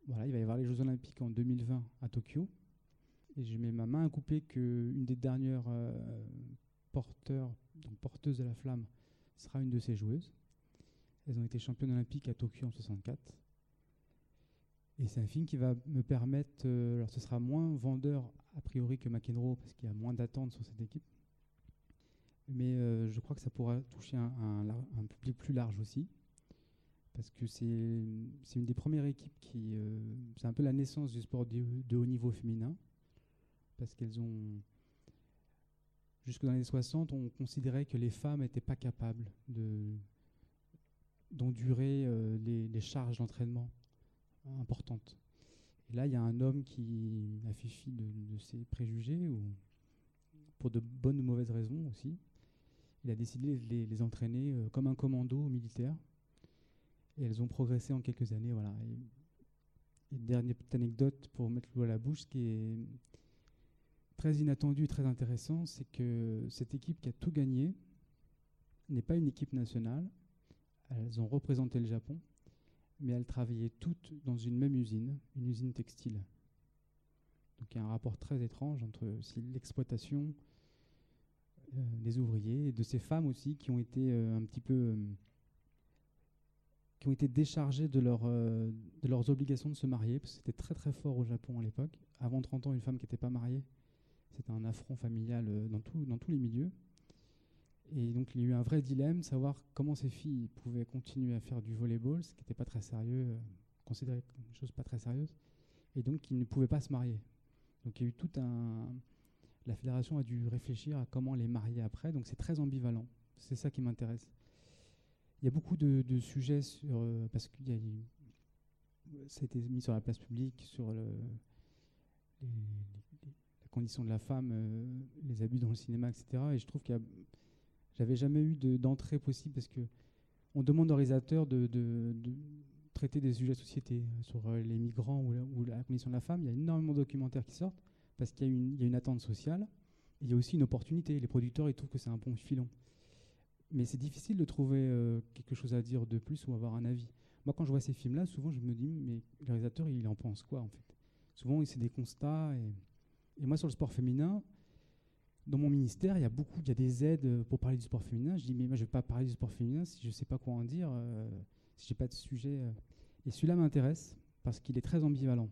Speaker 2: voilà, il va y avoir les Jeux Olympiques en 2020 à Tokyo. Et je mets ma main à couper qu'une des dernières euh, porteurs, donc porteuses de la flamme, sera une de ces joueuses. Elles ont été championnes olympiques à Tokyo en 64. Et c'est un film qui va me permettre, euh, alors ce sera moins vendeur a priori que McEnroe parce qu'il y a moins d'attentes sur cette équipe, mais euh, je crois que ça pourra toucher un, public plus large aussi, parce que c'est une des premières équipes qui, euh, c'est un peu la naissance du sport de, de haut niveau féminin. parce qu'elles ont jusque dans les années 60, on considérait que les femmes n'étaient pas capables de d'endurer euh, les, charges d'entraînement importantes. Et là, il y a un homme qui a fait fi de, ses préjugés, ou pour de bonnes ou mauvaises raisons aussi. Il a décidé de les, entraîner euh, comme un commando militaire. Et elles ont progressé en quelques années. Voilà. Dernière petite anecdote pour mettre l'eau à la bouche, ce qui est très inattendu et très intéressant, c'est que cette équipe qui a tout gagné n'est pas une équipe nationale. Elles ont représenté le Japon, mais elles travaillaient toutes dans une même usine, une usine textile. Donc il y a un rapport très étrange entre l'exploitation des ouvriers et de ces femmes aussi qui ont été euh, un petit peu euh, qui ont été déchargées de, leur, de leurs obligations de se marier, c'était très très fort au Japon à l'époque. Avant 30 ans, une femme qui n'était pas mariée, c'était un affront familial euh, dans, tout, dans tous les milieux. Et donc il y a eu un vrai dilemme, savoir comment ces filles pouvaient continuer à faire du volleyball, ce qui n'était pas très sérieux, euh, considéré comme une chose pas très sérieuse, et donc ils ne pouvaient pas se marier. Donc il y a eu tout un... La fédération a dû réfléchir à comment les marier après, donc c'est très ambivalent. C'est ça qui m'intéresse. Il y a beaucoup de, sujets sur... Euh, parce que ça a été mis sur la place publique, sur le, les, conditions de la femme, euh, les abus dans le cinéma, etc. Et je trouve qu'il y a, j'avais jamais eu d'entrée possible parce que on demande aux réalisateurs de, traiter des sujets de société euh, sur les migrants ou la, condition de la femme. Il y a énormément de documentaires qui sortent parce qu'il y, a une attente sociale. il y a aussi une opportunité. Les producteurs, ils trouvent que c'est un bon filon. Mais c'est difficile de trouver quelque chose à dire de plus ou avoir un avis. Moi, quand je vois ces films-là, souvent, je me dis, mais le réalisateur, il en pense quoi, en fait? Souvent, c'est des constats. Et et moi, sur le sport féminin, dans mon ministère, il y a beaucoup, il y a des aides pour parler du sport féminin. Je dis, mais moi, je ne vais pas parler du sport féminin si je ne sais pas quoi en dire, euh, si je n'ai pas de sujet. Euh. Et celui-là m'intéresse parce qu'il est très ambivalent.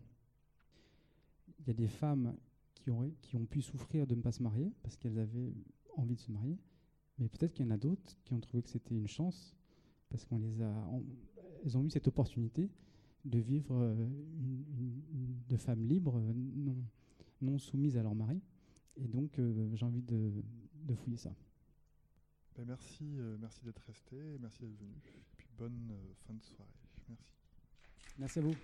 Speaker 2: Il y a des femmes qui ont, qui ont pu souffrir de ne pas se marier parce qu'elles avaient envie de se marier. Mais peut-être qu'il y en a d'autres qui ont trouvé que c'était une chance parce qu'on les a, elles ont eu cette opportunité de vivre euh, une, de femmes libres, non, non soumises à leur mari. Et donc, euh, j'ai envie de, fouiller ça.
Speaker 1: Ben, merci, euh, merci d'être resté, merci d'être venu. Et puis bonne euh, fin de soirée. Merci.
Speaker 2: Merci à vous.